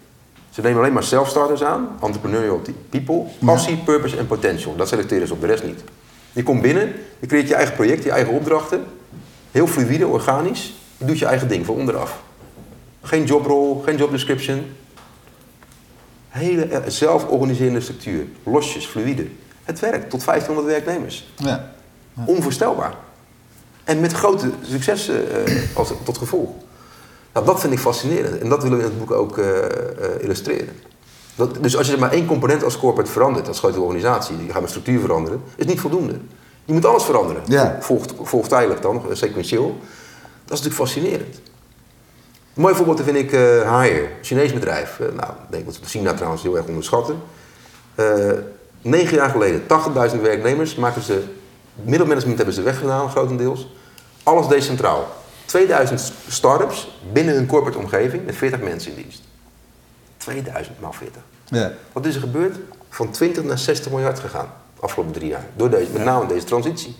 Speaker 3: ze nemen alleen maar self-starters aan, entrepreneurial people, passie, purpose en potential. Dat selecteren ze op de rest niet. Je komt binnen, je creëert je eigen project, je eigen opdrachten, heel fluïde, organisch, je doet je eigen ding van onderaf. Geen jobrol, geen job description. Hele eh, zelforganiserende structuur. Losjes, fluïde. Het werkt tot 1500 werknemers.
Speaker 1: Ja.
Speaker 3: Onvoorstelbaar. En met grote successen eh, als, tot gevolg. Nou, dat vind ik fascinerend. En dat willen we in het boek ook eh, eh, illustreren. Dat, dus als je maar één component als corporate verandert, als grote organisatie, je gaat mijn structuur veranderen, is niet voldoende. Je moet alles veranderen.
Speaker 1: Ja.
Speaker 3: Volgt, volgtijdig dan, eh, sequentieel. Dat is natuurlijk fascinerend. Een mooi voorbeeld vind ik eh Haier, een Chinees bedrijf. Eh, nou, ik denk dat we China trouwens heel erg onderschatten. Eh, negen jaar geleden, 80.000 werknemers, maakten ze, middelmanagement hebben ze weggedaan, grotendeels. Alles decentraal. 2000 start-ups binnen een corporate omgeving met 40 mensen in dienst. 2000 maal 40.
Speaker 1: Ja.
Speaker 3: Wat is er gebeurd? Van 20 naar 60 miljard gegaan de afgelopen drie jaar. Door deze, met name deze transitie.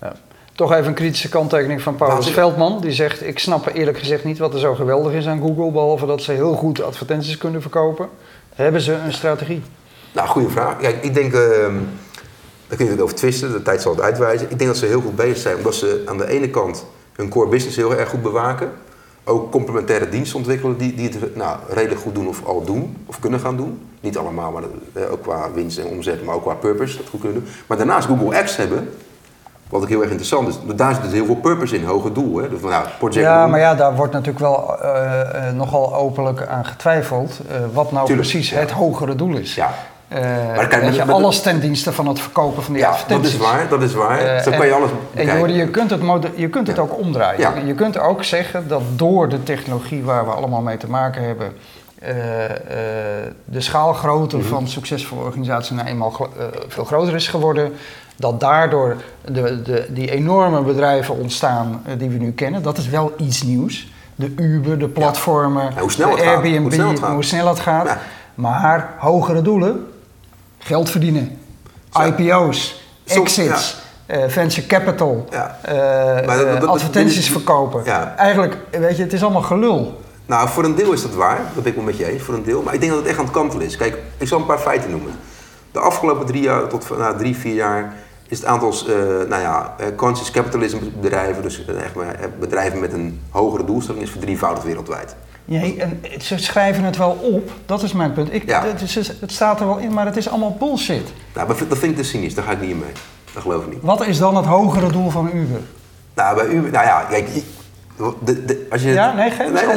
Speaker 2: Ja. Toch even een kritische kanttekening van Paulus. Veldman. Die zegt, ik snap eerlijk gezegd niet wat er zo geweldig is aan Google. Behalve dat ze heel goed advertenties kunnen verkopen. Hebben ze een strategie?
Speaker 3: Nou, goede vraag. Kijk, ik denk, ehm daar kun je het over twisten, de tijd zal het uitwijzen. Ik denk dat ze heel goed bezig zijn, omdat ze aan de ene kant hun core business heel erg goed bewaken. Ook complementaire diensten ontwikkelen die, die het nou, redelijk goed doen of al doen, of kunnen gaan doen. Niet allemaal, maar eh, ook qua winst en omzet, maar ook qua purpose dat goed kunnen doen. Maar daarnaast Google Apps hebben, wat ook heel erg interessant is. Daar zit dus heel veel purpose in, hoger doel. Hè? Dus van, nou, project
Speaker 2: Ja, maar ja, daar wordt natuurlijk wel eh, eh, nogal openlijk aan getwijfeld. wat nou
Speaker 3: Tuurlijk,
Speaker 2: precies
Speaker 3: ja.
Speaker 2: het hogere doel is.
Speaker 3: Ja.
Speaker 2: Eh,
Speaker 3: kijk,
Speaker 2: weet
Speaker 3: met-
Speaker 2: je,
Speaker 3: met-
Speaker 2: alles ten dienste van het verkopen van die
Speaker 3: Ja, dat is waar, dat is waar.
Speaker 2: Eh,
Speaker 3: Zo
Speaker 2: en-
Speaker 3: kan je alles
Speaker 2: En
Speaker 3: bekijken.
Speaker 2: Jordi, je kunt het, je kunt het
Speaker 3: Ja.
Speaker 2: ook omdraaien.
Speaker 3: Ja.
Speaker 2: Je kunt ook zeggen dat door de technologie waar we allemaal mee te maken hebben, eh, eh, de schaalgrootte
Speaker 3: Mhm.
Speaker 2: van succesvolle organisaties nou eenmaal eh, veel groter is geworden. Dat daardoor de, de, die enorme bedrijven ontstaan eh, die we nu kennen. Dat is wel iets nieuws. De Uber, de platformen,
Speaker 3: Ja, hoe snel
Speaker 2: de
Speaker 3: het gaat.
Speaker 2: Airbnb,
Speaker 3: Hoe snel het gaat.
Speaker 2: hoe snel het gaat.
Speaker 3: Ja.
Speaker 2: Maar hogere doelen, geld verdienen,
Speaker 3: Zo.
Speaker 2: IPO's, exits, eh, venture capital,
Speaker 3: Ja.
Speaker 2: eh,
Speaker 3: Maar dat- dat- dat-
Speaker 2: advertenties verkopen.
Speaker 3: Ja.
Speaker 2: Eigenlijk, weet je, het is allemaal gelul.
Speaker 3: Nou, voor een deel is dat waar. Dat ben ik wel met je eens, voor een deel. Maar ik denk dat het echt aan het kantelen is. Kijk, ik zal een paar feiten noemen. De afgelopen drie jaar, tot nou, drie, vier jaar, is het aantal eh, nou ja, conscious capitalism bedrijven, dus echt bedrijven met een hogere doelstelling, is verdrievoudigd wereldwijd.
Speaker 2: Nee, en ze schrijven het wel op, dat is mijn punt. Ik,
Speaker 3: Ja.
Speaker 2: het, is- het staat er wel in, maar het is allemaal bullshit.
Speaker 3: Nou, maar dat vind ik te cynisch, daar ga ik niet in mee. Dat geloof ik niet.
Speaker 2: Wat is dan het hogere doel van Uber?
Speaker 3: Nou, bij u, nou ja, kijk, je- de, de, als je,
Speaker 2: Ja, nee,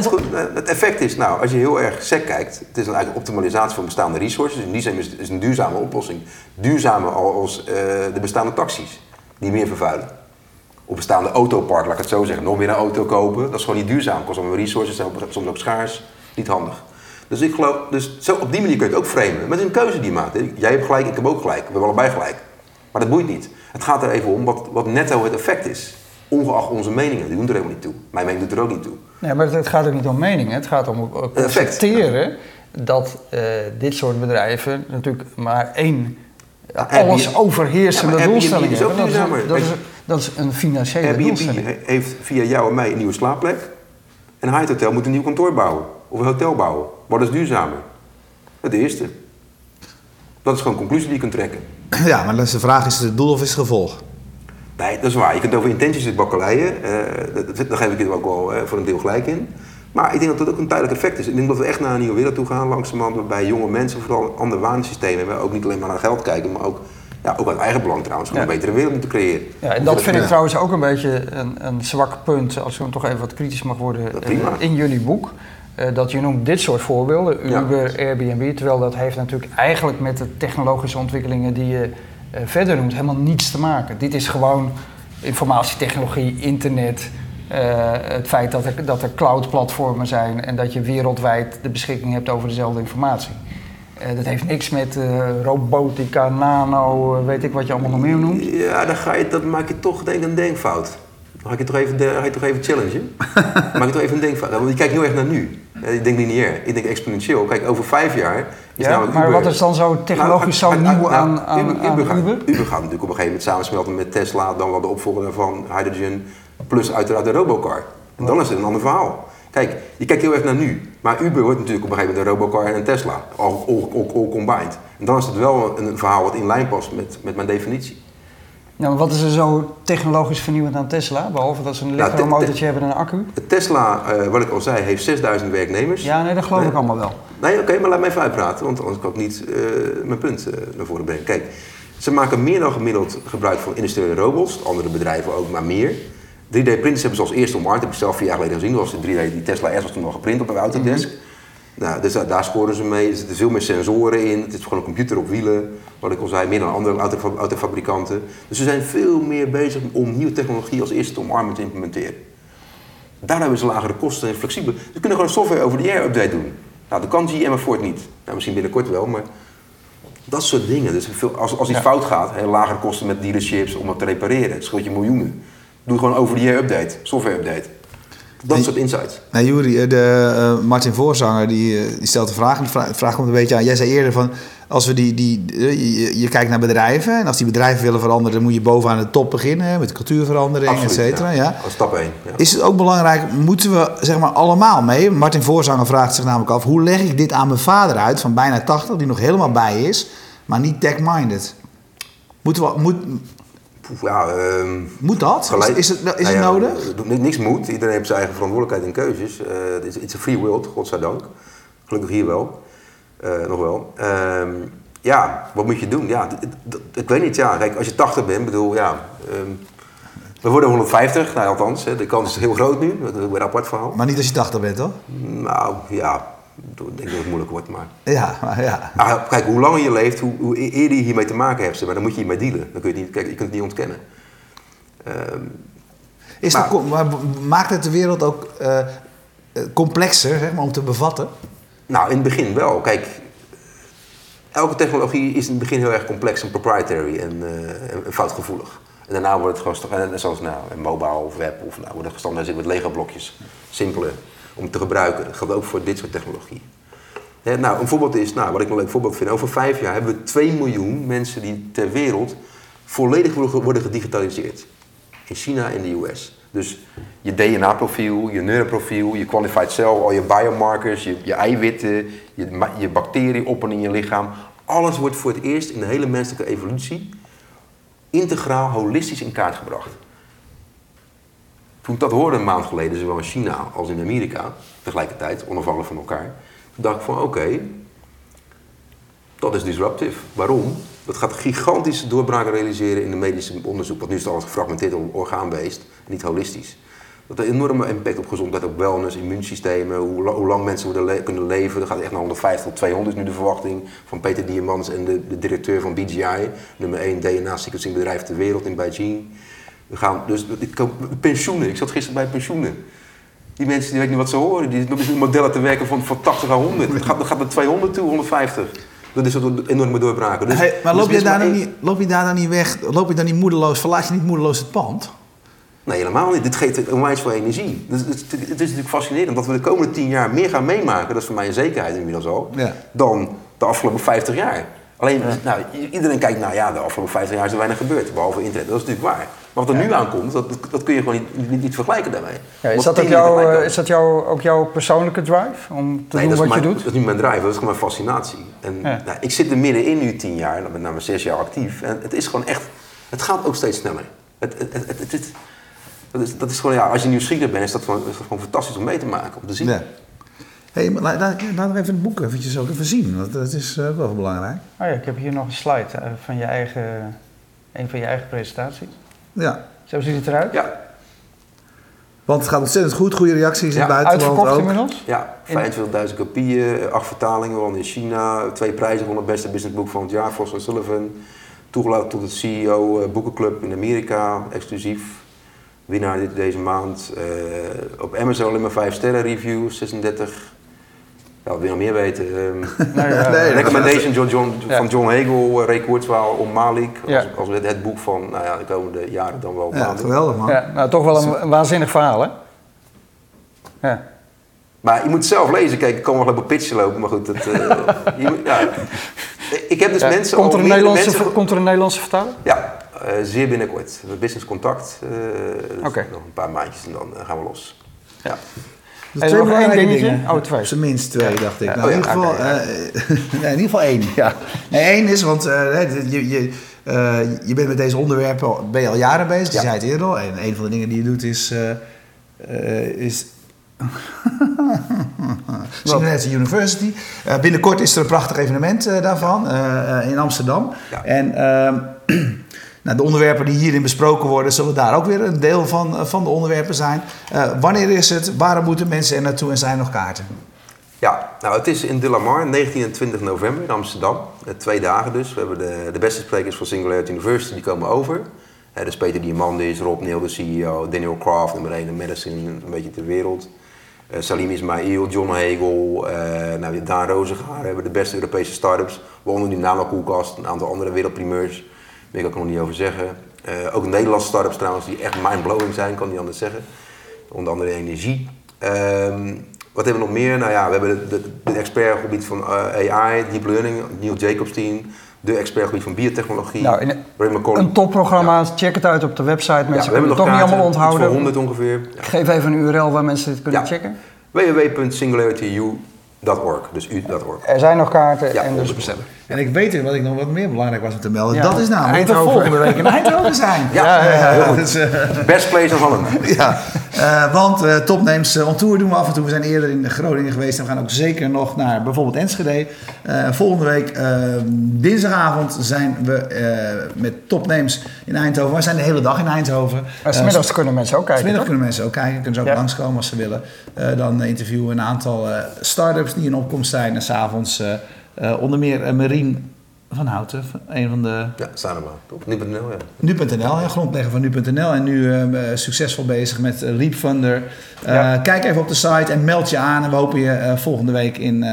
Speaker 3: goed. Eh, Het effect is, nou, als je heel erg sec kijkt, het is dan eigenlijk optimalisatie van bestaande resources. In die zin is het een duurzame oplossing. Duurzamer als eh, de bestaande taxis, die meer vervuilen. Of bestaande autopark, laat ik het zo zeggen. Nog meer een auto kopen, dat is gewoon niet duurzaam. Kost allemaal resources, ook- soms ook schaars, niet handig. Dus ik geloof, dus zo, op die manier kun je het ook framen. Is een keuze die je maakt. Jij hebt gelijk, ik heb ook gelijk. We hebben allebei gelijk. Maar dat boeit niet. Het gaat er even om wat, wat netto het effect is. Ongeacht onze meningen, die doen er helemaal niet toe. Mijn mening doet er ook niet toe.
Speaker 2: Nee, maar het, gaat ook niet om meningen. Het gaat om
Speaker 3: effect.
Speaker 2: constateren dat eh, dit soort bedrijven natuurlijk maar één
Speaker 3: Ja,
Speaker 2: alles overheersende
Speaker 3: Ja,
Speaker 2: doelstelling hebben. Dat is, dat, is, dat is een financiële
Speaker 3: Airbnb
Speaker 2: doelstelling.
Speaker 3: he- heeft via jou en mij een nieuwe slaapplek. En Hyatt Hotel moet een nieuw kantoor bouwen. Of een hotel bouwen. Wat is duurzamer? Het eerste. Dat is gewoon een conclusie die je kunt trekken. [clears throat]
Speaker 1: Ja, maar dan is de vraag, is het het doel of is het gevolg?
Speaker 3: Nee, dat is waar. Je kunt over intenties het bakkeleien. eh, dat- dat- daar geef ik je ook wel eh, voor een deel gelijk in. Maar ik denk dat dat ook een tijdelijk effect is. Ik denk dat we echt naar een nieuwe wereld toe gaan, langzamerhand. Waarbij jonge mensen vooral een ander waardsysteem hebben. Ook niet alleen maar naar geld kijken, maar ook, ja, ook uit eigen belang trouwens.
Speaker 2: Ja.
Speaker 3: een betere wereld moeten creëren.
Speaker 2: Ja, en dat vind ik trouwens ook een beetje een, een zwak punt, als ik toch even wat kritisch mag worden, in jullie boek. Eh, dat je noemt dit soort voorbeelden,
Speaker 3: Ja.
Speaker 2: Uber, Airbnb, terwijl dat heeft natuurlijk eigenlijk met de technologische ontwikkelingen die je eh, verder noemt helemaal niets te maken. Dit is gewoon informatietechnologie, internet, eh, het feit dat er, dat er cloud-platformen zijn en dat je wereldwijd de beschikking hebt over dezelfde informatie. Eh, dat heeft niks met eh, robotica, nano, eh, weet ik wat je allemaal nog meer noemt.
Speaker 3: Ja, dan ga je, dat maak je toch denk een denkfout. Dan ga ik je toch even, ga je toch even challengen. [laughs] Maak je toch even een denkfout. Want je kijkt heel erg naar nu. Ik denk lineair, ik denk exponentieel. Kijk, over vijf jaar is
Speaker 2: Ja,
Speaker 3: namelijk
Speaker 2: maar
Speaker 3: Uber-
Speaker 2: wat is dan zo technologisch
Speaker 3: Nou,
Speaker 2: zo nieuw aan,
Speaker 3: nou,
Speaker 2: aan,
Speaker 3: Uber,
Speaker 2: aan
Speaker 3: Uber, gaat,
Speaker 2: Uber?
Speaker 3: Uber gaat natuurlijk op een gegeven moment samensmelten met Tesla, dan wel de opvolger daarvan, Hydrogen, plus uiteraard de Robocar. En dan is het een ander verhaal. Kijk, je kijkt heel erg naar nu, maar Uber wordt natuurlijk op een gegeven moment een Robocar en een Tesla, all, all, all, all combined. En dan is het wel een, een verhaal wat in lijn past met, met mijn definitie.
Speaker 2: Nou, maar wat is er zo technologisch vernieuwend aan Tesla? Behalve dat ze een
Speaker 3: Nou, te-
Speaker 2: elektromotortje hebben en een accu.
Speaker 3: Tesla, eh, wat ik al zei, heeft 6000 werknemers.
Speaker 2: Ja, nee, dat geloof
Speaker 3: Nee.
Speaker 2: ik allemaal wel.
Speaker 3: Nee, oké, maar laat mij even uitpraten, want anders kan ik niet eh, mijn punt eh, naar voren brengen. Kijk, ze maken meer dan gemiddeld gebruik van industriële robots, andere bedrijven ook, maar meer. 3D-printers hebben ze als eerste omarmd, dat heb ik zelf vier jaar geleden gezien. Dat was de 3D, die Tesla S was toen al geprint op een Autodesk. Nou, dus daar, daar scoren ze mee. Er zitten veel meer sensoren in. Het is gewoon een computer op wielen, wat ik al zei, meer dan andere auto, autofabrikanten. Dus ze zijn veel meer bezig om nieuwe technologie als eerste te omarmen te implementeren. Daar hebben ze lagere kosten en flexibel. Ze kunnen gewoon een software over de air update doen. Nou, dat kan GM en Ford niet. Nou, misschien binnenkort wel, maar dat soort dingen. Dus veel, als, als iets
Speaker 2: Ja.
Speaker 3: fout gaat, lagere kosten met dealerships om het te repareren. Het scheelt je miljoenen. Doe gewoon over air update, software update. Dat
Speaker 1: Nee.
Speaker 3: soort insights.
Speaker 1: Nou, Juri, eh, de, eh, Martin Voorzanger die, eh, die stelt de vraag. En de vraag, de vraag komt een beetje aan. Jij zei eerder van. Als we die, die, je, je kijkt naar bedrijven. En als die bedrijven willen veranderen. dan moet je bovenaan de top beginnen. Met cultuurverandering, et cetera. Ja.
Speaker 3: Als stap 1. Ja.
Speaker 1: Is het ook belangrijk, moeten we zeg maar allemaal mee? Martin Voorzanger vraagt zich namelijk af, hoe leg ik dit aan mijn vader uit van bijna 80, die nog helemaal bij is, maar niet tech-minded? Moeten we, moet,
Speaker 3: ja, ehm,
Speaker 1: moet dat? Is,
Speaker 3: gelijk-
Speaker 1: is het, is
Speaker 3: nou
Speaker 1: het
Speaker 3: ja,
Speaker 1: nodig?
Speaker 3: eh, Niks moet. Iedereen heeft zijn eigen verantwoordelijkheid en keuzes. Eh, Het is it's a free world, godzijdank. Gelukkig hier wel. Eh, nog wel. Ehm, ja, wat moet je doen? Ja, ik weet niet. Ja, kijk, als je 80 bent, bedoel, ja... ehm, we worden 150, nou althans, hè, de kans is heel groot nu. Dat is weer een apart verhaal.
Speaker 1: Maar niet als je 80 bent, toch?
Speaker 3: Nou, ja, ik denk dat het moeilijk wordt, maar...
Speaker 1: Ja, maar ja.
Speaker 3: Ah, kijk, hoe langer je leeft, hoe, hoe eerder je hiermee te maken hebt, maar, dan moet je hiermee dealen. Dan kun je, het niet, kijk, je kunt het niet ontkennen. Ehm,
Speaker 1: Is
Speaker 3: Maar-
Speaker 1: maakt het de wereld ook eh, eh, complexer zeg maar, om te bevatten?
Speaker 3: Nou, in het begin wel. Kijk, elke technologie is in het begin heel erg complex en proprietary en, eh, en- foutgevoelig. En daarna wordt het gewoon, zoals nou, een mobile of web, of nou, wordt het gestandaardiseerd met Lego-blokjes. Simpeler om te gebruiken. Dat ook voor dit soort technologie. Nou, een voorbeeld is, nou, wat ik een leuk voorbeeld vind, over vijf jaar hebben we 2 miljoen mensen die ter wereld volledig worden gedigitaliseerd. In China en de US. Dus je DNA-profiel, je neuroprofiel, je qualified cell, al je biomarkers, je, je eiwitten, je, je en in je lichaam. Alles wordt voor het eerst in de hele menselijke evolutie integraal, holistisch in kaart gebracht. Toen ik dat hoorde een maand geleden, zowel in China als in Amerika, tegelijkertijd, onafhankelijk van elkaar, dacht ik van oké, dat is disruptive. Waarom? Dat gaat gigantische doorbraken realiseren in de medische onderzoek, want nu is het alles gefragmenteerd op orgaanbeest, niet holistisch. Dat heeft een enorme impact op gezondheid, op wellness, immuunsystemen, hoe, hoe lang mensen kunnen leven. Dat gaat echt naar 150 tot 200 nu de verwachting van Peter Diamans en de, de directeur van BGI, nummer 1 DNA-sequencing bedrijf ter wereld in Beijing. We gaan dus ik pensioenen. Ik zat gisteren bij pensioenen. Die mensen die weten niet wat ze horen. Die zitten met modellen te werken van, van 80 à 100. Dat gaat, dat gaat naar 200 toe, 150. Dat is een enorme doorbraken. Dus,
Speaker 1: Hey, maar
Speaker 3: dus
Speaker 1: loop je, daar
Speaker 3: maar
Speaker 1: dan
Speaker 3: één-
Speaker 1: niet, loop je daar dan niet weg? Loop je dan niet moedeloos? Verlaat je niet moedeloos het pand?
Speaker 3: Nee, helemaal niet. Dit geeft onwijs veel energie. Dus, het, is- het is natuurlijk fascinerend dat we de komende 10 jaar meer gaan meemaken. Dat is voor mij een zekerheid inmiddels al.
Speaker 1: Ja.
Speaker 3: Dan de afgelopen 50 jaar. Alleen, nou, iedereen kijkt, nou ja, de afgelopen 50 jaar is er weinig gebeurd. Behalve internet. Dat is natuurlijk waar. Maar wat er nu aankomt, dat, dat kun je gewoon niet, niet, niet vergelijken daarmee.
Speaker 2: Ja, is, dat ook
Speaker 3: 10 jaar
Speaker 2: jouw,
Speaker 3: tegelijk
Speaker 2: eh,
Speaker 3: dan.
Speaker 2: is dat jouw, ook jouw persoonlijke drive om te
Speaker 3: Nee,
Speaker 2: doen
Speaker 3: dat
Speaker 2: wat
Speaker 3: is
Speaker 2: je doet?
Speaker 3: Dat is niet mijn drive, dat is gewoon mijn fascinatie. En
Speaker 2: Ja.
Speaker 3: nou, ik zit er middenin nu tien jaar, met name zes jaar actief. En het is gewoon echt, het gaat ook steeds sneller. Het, het, het, het, het- dat, is, dat is gewoon, ja, als je nieuwsgierig bent, is dat gewoon, is dat gewoon fantastisch om mee te maken, om te zien.
Speaker 1: Ja. Hey, maar laat, laat, even het boek eventjes ook even zien. Want dat is eh, wel belangrijk.
Speaker 2: Oh ja, ik heb hier nog een slide eh, van je eigen, een van je eigen presentaties.
Speaker 1: Ja.
Speaker 2: Zo ziet het eruit.
Speaker 3: Ja,
Speaker 1: Want het gaat ontzettend goed. Goede reacties in het buitenland
Speaker 2: Uitverkocht
Speaker 1: ook.
Speaker 2: inmiddels?
Speaker 3: ja 25.000 kopieën, acht vertalingen, waaronder in China. Twee prijzen van het beste businessboek van het jaar, Frost Sullivan. Toegelaten tot het CEO eh, Boekenclub in Amerika, exclusief. Winnaar dit, deze maand. Eh, op Amazon alleen maar 5 sterren reviews, 36 Ja, wat wil je nog meer weten? Ehm [laughs]
Speaker 2: Nou ja,
Speaker 1: Nee,
Speaker 3: Recommendation John, John, van John Hegel, uh, Ray Kurzweil, om Malik.
Speaker 2: Ja.
Speaker 3: Als, als het, het boek van nou ja, de komende jaren dan wel
Speaker 1: Ja,
Speaker 3: maanden.
Speaker 1: geweldig man.
Speaker 2: ja, nou, toch wel een, een waanzinnig verhaal, hè? Ja.
Speaker 3: Maar je moet het zelf lezen. Kijk, ik kan wel op pitchen lopen, maar goed. Dat, eh, [laughs] je ja. Ik heb dus
Speaker 2: Ja,
Speaker 3: mensen...
Speaker 2: komt, er
Speaker 3: al
Speaker 2: een Nederlandse,
Speaker 3: mensen-
Speaker 2: komt er een Nederlandse vertaler?
Speaker 3: Ja, eh, zeer binnenkort. We hebben business contact. eh, dus. Nog een paar maandjes en dan eh, gaan we los. Ja.
Speaker 1: Dus
Speaker 2: Hey,
Speaker 1: twee
Speaker 2: nog één
Speaker 1: belangrijke
Speaker 2: dingetje?
Speaker 1: dingen.
Speaker 2: Oh, twee.
Speaker 1: Op zijn minst twee, dacht ik. Nou,
Speaker 3: oh
Speaker 1: in,
Speaker 3: ja,
Speaker 1: ieder geval, eh, [laughs] nee, in ieder geval één. Ja. Nee, één is, want eh, je, je, eh, je bent met deze onderwerpen al, ben je al jaren bezig. Je
Speaker 3: Ja.
Speaker 1: zei het eerder al. En een van de dingen die je doet is... is [laughs] Singularity University. Binnenkort is er een prachtig evenement daarvan in Amsterdam.
Speaker 3: Ja.
Speaker 1: En ehm, [clears throat] nou, de onderwerpen die hierin besproken worden, zullen daar ook weer een deel van, eh, van de onderwerpen zijn. Eh, wanneer is het? Waarom moeten mensen er naartoe en zijn er nog kaarten?
Speaker 3: Ja, nou het is in De La Mar, 19 en 20 november in Amsterdam. Eh, twee dagen dus. We hebben de, de beste sprekers van Singularity University, die komen over. Eh, dus Peter Diamandis, Rob Neal, de CEO, Daniel Kraft, nummer 1 in medicine, een beetje ter wereld. Eh, Salim Ismail, John Hegel, eh nou, Daan. We hebben de beste Europese start-ups. Waaronder die Nano Koelkast, een aantal andere wereldprimeurs. Daar kan ik nog niet over zeggen. Eh, ook Nederlandse start-ups trouwens, die echt mind-blowing zijn, kan niet anders zeggen. Onder andere energie. Ehm, wat hebben we nog meer? Nou ja, we hebben de, de, de expert op het gebied van eh, AI, deep learning, Neil Jacobs team. De expert op het gebied van biotechnologie.
Speaker 2: Nou,
Speaker 3: McCollum.
Speaker 2: Een topprogramma, check het uit op de website. Mensen
Speaker 3: Ja, we hebben
Speaker 2: het toch niet allemaal onthouden.
Speaker 3: Voor 100 ongeveer. Ja.
Speaker 2: Geef even een URL waar mensen dit kunnen checken.
Speaker 3: www.singularityU.org, dus u.org.
Speaker 2: Er zijn nog kaarten
Speaker 3: Ja,
Speaker 2: en dus
Speaker 3: 100%.
Speaker 2: bestellen.
Speaker 1: En ik weet wat ik nog wat meer belangrijk was om te melden.
Speaker 2: Ja,
Speaker 1: dat is namelijk
Speaker 2: Eindhoven.
Speaker 1: dat we volgende week in Eindhoven zijn.
Speaker 3: Ja,
Speaker 2: Ja, ja, ja.
Speaker 3: heel goed.
Speaker 1: Dus, eh,
Speaker 3: Best place in Holland. [laughs]
Speaker 1: ja. Eh, want eh Topnames on tour doen we af en toe. We zijn eerder in Groningen geweest en we gaan ook zeker nog naar bijvoorbeeld Enschede. Eh, volgende week, eh, dinsdagavond, zijn we eh, met Topnames in Eindhoven. We zijn de hele dag in Eindhoven.
Speaker 2: Maar
Speaker 1: Eh,
Speaker 2: smiddags kunnen mensen ook kijken.
Speaker 1: Smiddag
Speaker 2: toch?
Speaker 1: kunnen mensen ook kijken, kunnen ze ook
Speaker 2: Ja.
Speaker 1: langskomen als ze willen. Eh, dan interviewen we een aantal eh start-ups die in opkomst zijn. En s'avonds uh, uh, onder meer uh, Marien van Houten, een van de...
Speaker 3: Ja, Sanema? Nu.nl, ja.
Speaker 1: Nu.nl, ja, grondlegger van Nu.nl. En nu uh, succesvol bezig met uh, Leap Thunder.
Speaker 2: Ja.
Speaker 1: Kijk even op de site en meld je aan. En we hopen je volgende week in,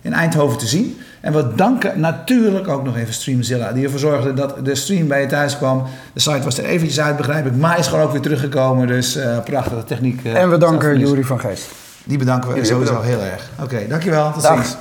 Speaker 1: in Eindhoven te zien. En we danken natuurlijk ook nog even Streamzilla. Die ervoor zorgde dat de stream bij je thuis kwam. De site was er eventjes uit, begrijp ik. Maar is gewoon ook weer teruggekomen. Dus uh, prachtige techniek.
Speaker 2: en we danken Jury van Geest.
Speaker 1: Die bedanken we
Speaker 3: Jullie
Speaker 1: sowieso
Speaker 3: bedankt.
Speaker 1: heel erg. Oké, okay, dankjewel. Tot
Speaker 2: Dag.
Speaker 1: ziens.